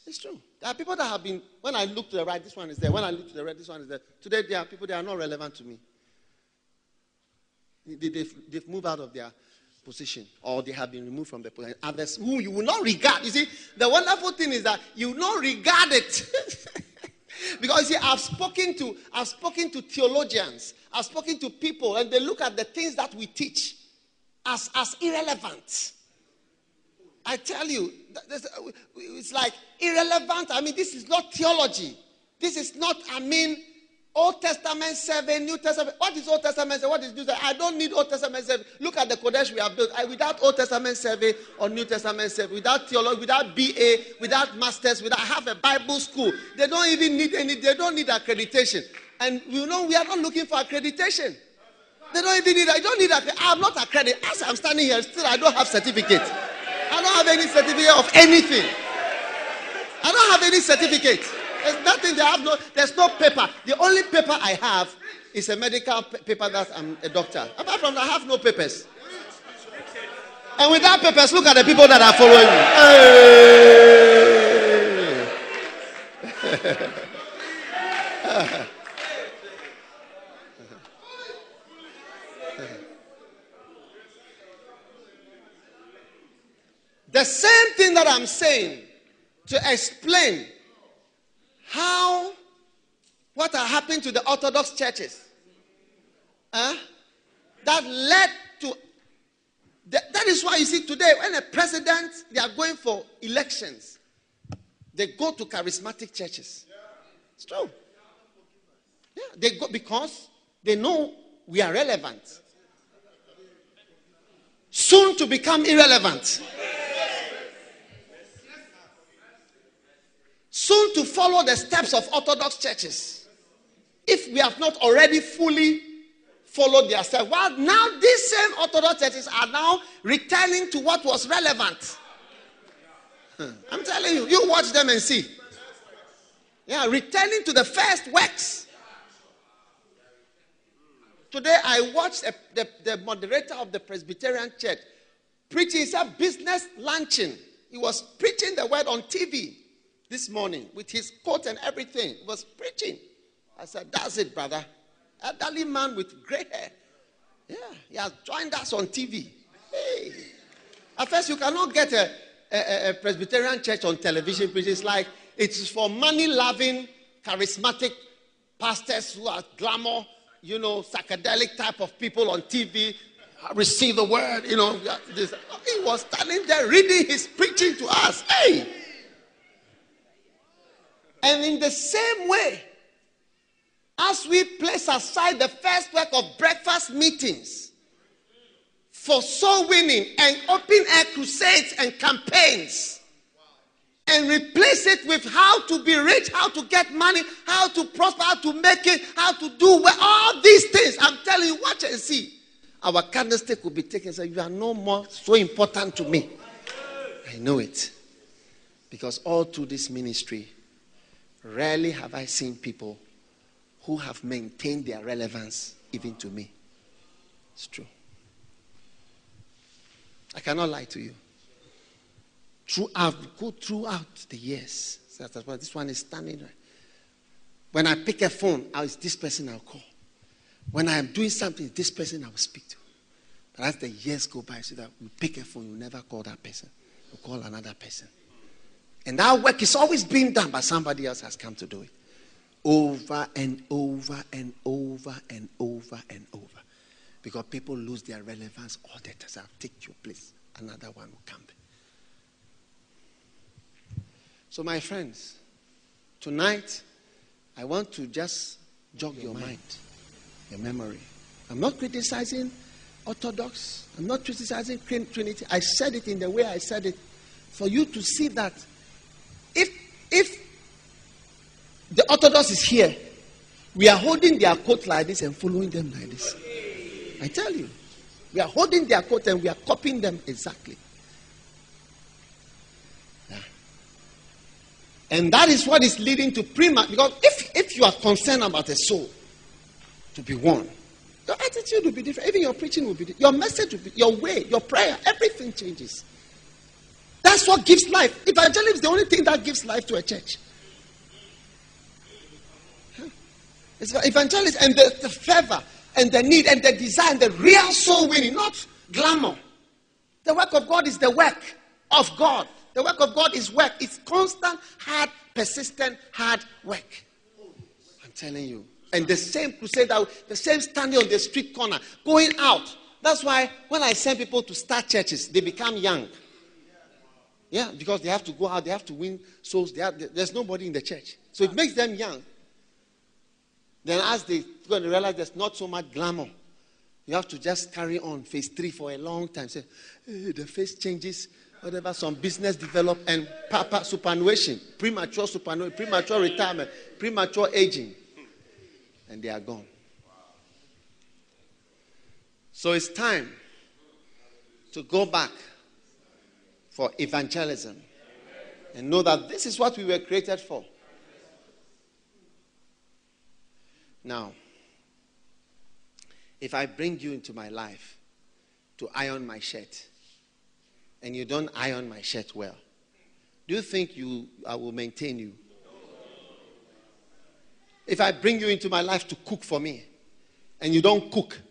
It's true. There are people that have been, when I look to the right, this one is there. When I look to the right, this one is there. Today, there are people that are not relevant to me. They, have they've moved out of their position or they have been removed from the position. Others who you will not regard. You see, the wonderful thing is that you will not regard it. [laughs] because see, I've spoken to I've spoken to theologians, I've spoken to people, and they look at the things that we teach as, as irrelevant. I tell you, uh, it's like irrelevant. I mean, this is not theology. This is not, I mean, Old Testament seven, New Testament. What is Old Testament seven? What is New Testament? I don't need Old Testament seven. Look at the Kodesh we have built. I, without Old Testament seven or New Testament seven, without theology, without BA, without masters, without have a Bible school, they don't even need any. They don't need accreditation. And you know we are not looking for accreditation. They don't even need. I don't need. I'm not accredited. As I'm standing here, still I don't have certificate. I don't have any certificate of anything. I don't have any certificate. There's nothing. Have no. There's no paper. The only paper I have is a medical paper that I'm a doctor. Apart from that, I have no papers. And without papers, look at the people that are following me. Hey. [laughs] The same thing that I'm saying to explain how what are happening to the Orthodox churches uh, that led to that is why you see today when a president they are going for elections they go to charismatic churches. It's true. Yeah they go because they know we are relevant. Soon to become irrelevant soon to follow the steps of Orthodox churches if we have not already fully followed themselves. Well, now these same Orthodox churches are now returning to what was relevant. I'm telling you, you watch them and see. Yeah, returning to the first works. Today I watched a, the, the moderator of the Presbyterian Church preaching. It's a business luncheon. He was preaching the word on TV this morning with his coat and everything. He was preaching. I said, That's it, brother. Elderly man with gray hair. Yeah, he has joined us on TV. Hey. At first, you cannot get a, a, a Presbyterian church on television preaching. It's like it's for money loving, charismatic pastors who are glamour, you know, psychedelic type of people on TV. Receive the word, you know. This. He was standing there reading his preaching to us. Hey! And in the same way, as we place aside the first work of breakfast meetings for soul winning and open air crusades and campaigns, and replace it with how to be rich, how to get money, how to prosper, how to make it, how to do well, all these things. I'm telling you, watch and see. Our candlestick will be taken. So you are no more so important to me. I know it. Because all through this ministry, rarely have I seen people who have maintained their relevance even to me. It's true. I cannot lie to you. Throughout, go throughout the years. That's why this one is standing right. When I pick a phone, it's this person I'll call. When I am doing something, this person I will speak to. But as the years go by, so that you pick a phone, you never call that person. You call another person. And that work is always being done, but somebody else has come to do it over and over and over and over and over. Because people lose their relevance all the time. I'll take your place. Another one will come. So, my friends, tonight I want to just jog your, your mind. mind, your memory. I'm not criticizing Orthodox. I'm not criticizing Trinity. I said it in the way I said it for you to see that if if the Orthodox is here. We are holding their coat like this and following them like this. I tell you. We are holding their coat and we are copying them exactly. Yeah. And that is what is leading to prima. Because if, if you are concerned about a soul to be won, your attitude will be different. Even your preaching will be different. Your message will be, your way, your prayer, everything changes. That's what gives life. Evangelism is the only thing that gives life to a church. It's evangelism and the, the fervor and the need and the desire and the real soul winning, not glamour. The work of God is the work of God. The work of God is work. It's constant, hard, persistent, hard work. I'm telling you. And the same crusade, the same standing on the street corner, going out. That's why when I send people to start churches, they become young. Yeah, because they have to go out, they have to win souls. Have, there's nobody in the church. So it ah. makes them young. Then, as they going to realize there's not so much glamour, you have to just carry on phase three for a long time. Say, hey, the face changes, whatever, some business develop and papa superannuation, premature superannuation, premature retirement, premature aging, and they are gone. So it's time to go back for evangelism and know that this is what we were created for. Now, if I bring you into my life to iron my shirt and you don't iron my shirt well, do you think you I will maintain you? If I bring you into my life to cook for me and you don't cook,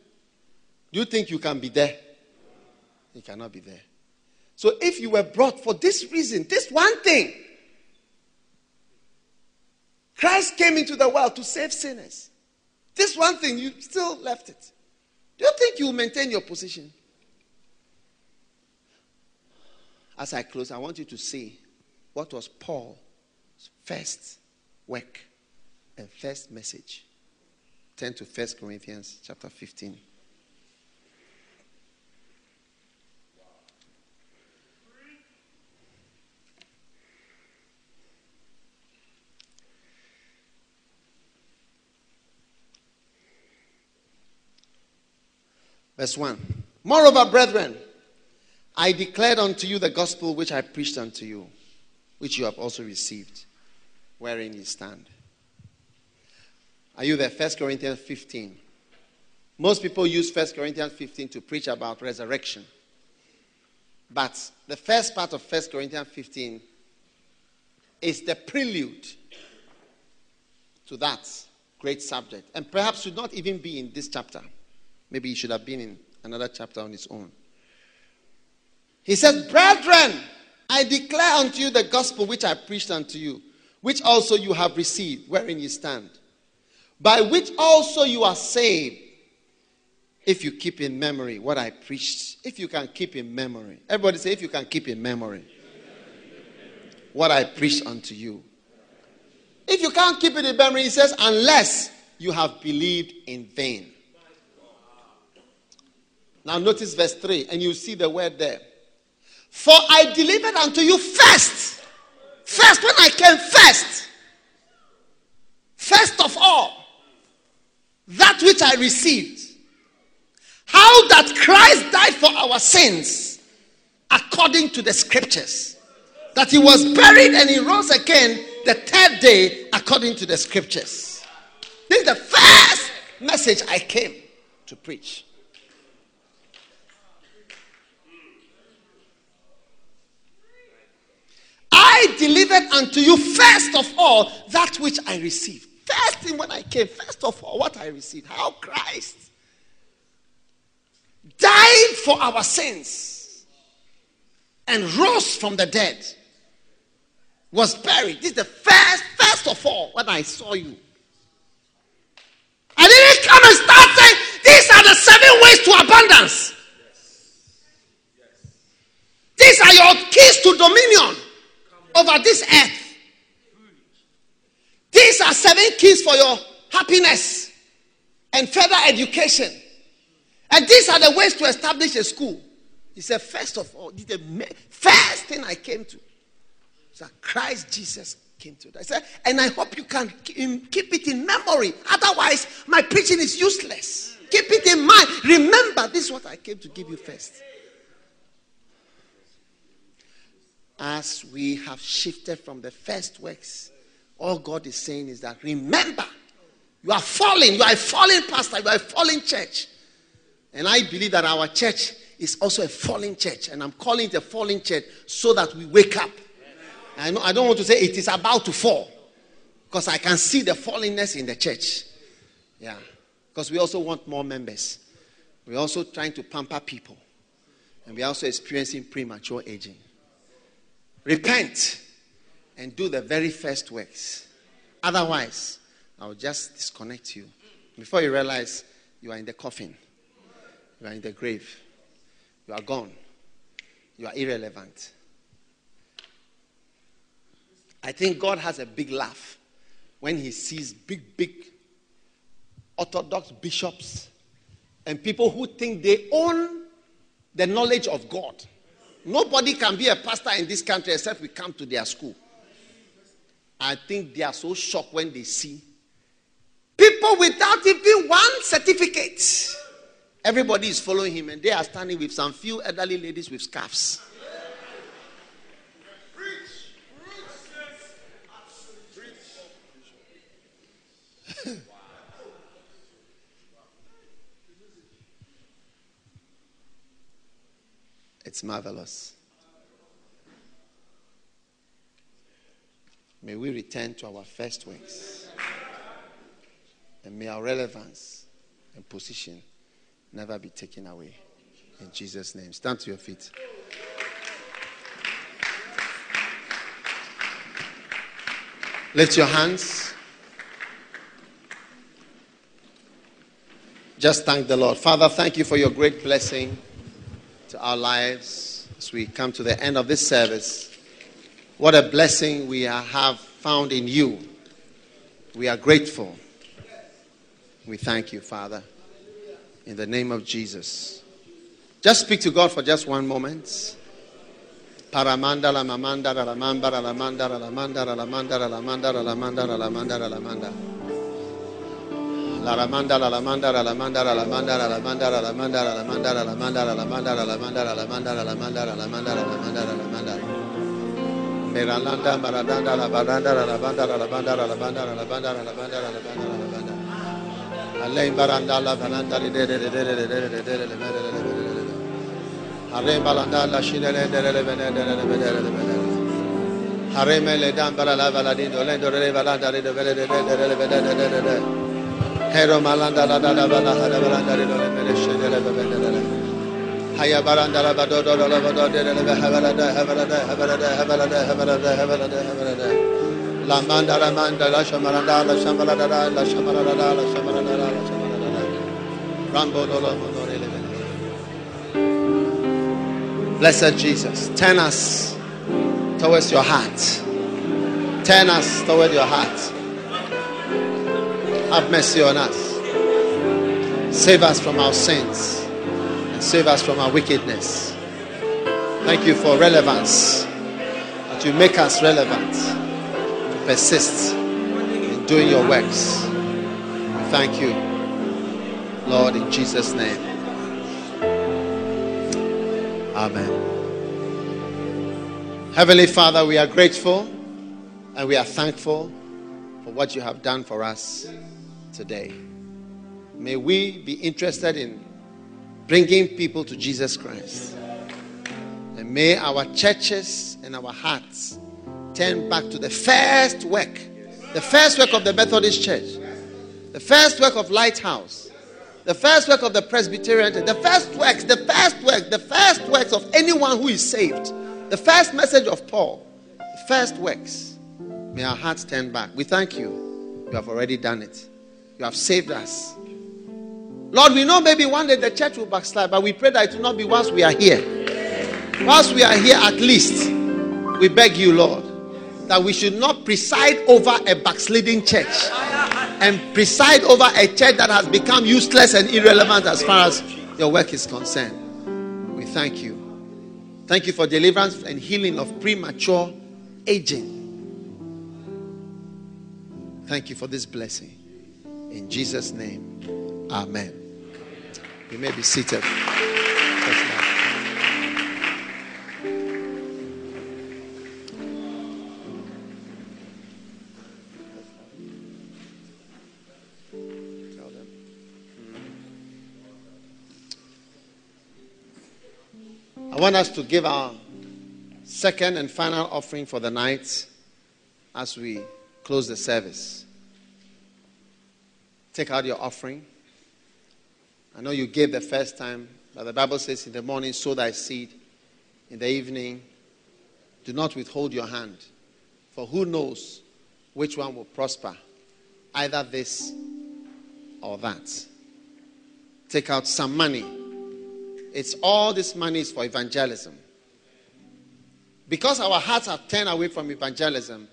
do you think you can be there? You cannot be there. So if you were brought for this reason, this one thing, Christ came into the world to save sinners. This one thing, you still left it. Do you think you will maintain your position? As I close, I want you to see what was Paul's first work and first message. Turn to 1 Corinthians chapter 15. Verse 1. Moreover, brethren, I declared unto you the gospel which I preached unto you, which you have also received, wherein you stand. Are you there? 1 Corinthians 15. Most people use 1 Corinthians 15 to preach about resurrection. But the first part of 1 Corinthians 15 is the prelude to that great subject. And perhaps should not even be in this chapter. Maybe it should have been in another chapter on its own. He says, Brethren, I declare unto you the gospel which I preached unto you, which also you have received, wherein you stand, by which also you are saved, if you keep in memory what I preached. If you can keep in memory. Everybody say, if you can keep in memory what I preached unto you. If you can't keep it in memory, he says, unless you have believed in vain. Now, notice verse 3, and you see the word there. For I delivered unto you first. First, when I came first. First of all, that which I received. How that Christ died for our sins according to the scriptures. That he was buried and he rose again the third day according to the scriptures. This is the first message I came to preach. I delivered unto you first of all that which I received. First thing when I came, first of all, what I received. How Christ died for our sins and rose from the dead, was buried. This is the first, first of all, when I saw you. I didn't come and start saying, these are the seven ways to abundance. These are your keys to dominion over this earth. These are seven keys for your happiness and further education. And these are the ways to establish a school. He said, first of all, the first thing I came to is that Christ Jesus came to. I said, and I hope you can keep it in memory. Otherwise, my preaching is useless. Keep it in mind. Remember, this is what I came to give you first. As we have shifted from the first works, all God is saying is that remember, you are falling. You are a falling pastor. You are a falling church. And I believe that our church is also a falling church. And I'm calling it a falling church so that we wake up. I, know, I don't want to say it is about to fall because I can see the fallenness in the church. Yeah. Because we also want more members. We're also trying to pamper people. And we're also experiencing premature aging. Repent and do the very first works. Otherwise, I'll just disconnect you. Before you realize you are in the coffin, you are in the grave, you are gone, you are irrelevant. I think God has a big laugh when he sees big, big Orthodox bishops and people who think they own the knowledge of God Nobody can be a pastor in this country except we come to their school. I think they are so shocked when they see people without even one certificate. Everybody is following him, and they are standing with some few elderly ladies with scarves. [laughs] It's marvelous. May we return to our first ways. And may our relevance and position never be taken away. In Jesus' name. Stand to your feet. Lift your hands. Just thank the Lord. Father, thank you for your great blessing to our lives as we come to the end of this service. What a blessing we have found in you. We are grateful. We thank you, Father, in the name of Jesus. Just speak to God for just one moment. Paramanda la mamanda la la la la la la la la la lamanda, la lamanda, la lamanda, la lamanda, la lamanda, la lamanda, la lamanda. Meralanda, maradanda, la baranda, la lavanda, la lavanda, la lavanda, la lavanda, la la la lavanda. Alain baranda, la baranda, le de de de de de de de de de de de de Blessed Jesus, turn us towards your heart. Turn us towards your heart. Have mercy on us. Save us from our sins and save us from our wickedness. Thank you for relevance. That you make us relevant to persist in doing your works. We thank you, Lord, in Jesus' name. Amen. Heavenly Father, we are grateful and we are thankful for what you have done for us today. May we be interested in bringing people to Jesus Christ. And may our churches and our hearts turn back to the first work, the first work of the Methodist Church, the first work of Lighthouse, the first work of the Presbyterian the first works, the first work, the first works of anyone who is saved, the first message of Paul, the first works. May our hearts turn back. We thank you. You have already done it. You have saved us. Lord, we know maybe one day the church will backslide, but we pray that it will not be whilst we are here. Whilst we are here, at least, we beg you, Lord, that we should not preside over a backsliding church and preside over a church that has become useless and irrelevant as far as your work is concerned. We thank you. Thank you for deliverance and healing of premature aging. Thank you for this blessing. In Jesus' name, Amen. You may be seated. I want us to give our second and final offering for the night as we close the service. Take out your offering. I know you gave the first time, but the Bible says in the morning, sow thy seed. In the evening, do not withhold your hand. For who knows which one will prosper, either this or that. Take out some money. It's all this money is for evangelism. Because our hearts have turned away from evangelism,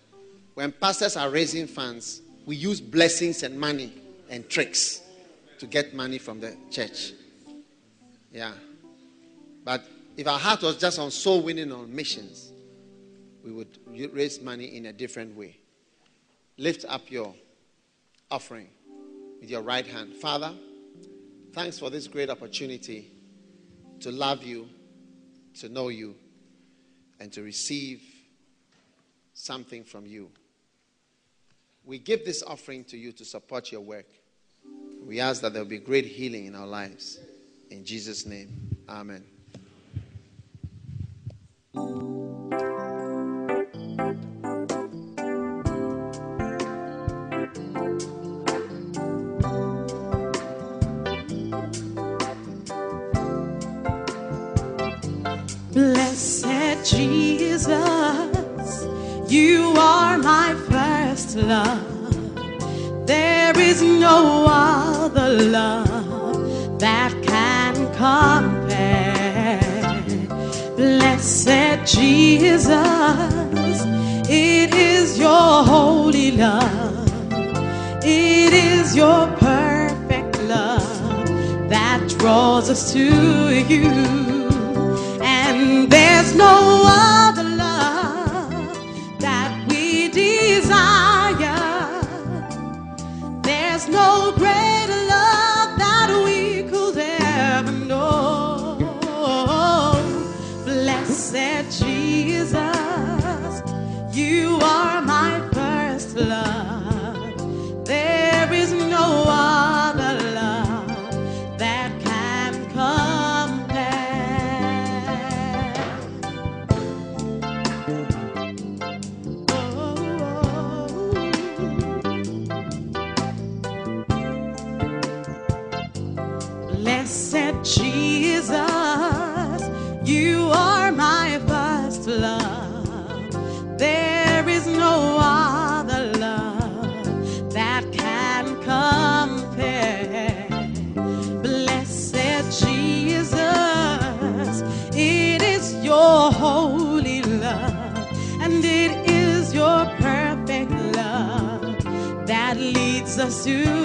when pastors are raising funds, we use blessings and money and tricks to get money from the church. Yeah. But if our heart was just on soul winning on missions, we would raise money in a different way. Lift up your offering with your right hand. Father, thanks for this great opportunity to love you, to know you, and to receive something from you. We give this offering to you to support your work. We ask that there will be great healing in our lives. In Jesus' name, amen. Blessed Jesus, you are my first love. There is no other love that can compare. Blessed Jesus, it is your holy love, it is your perfect love that draws us to you. And there's no other to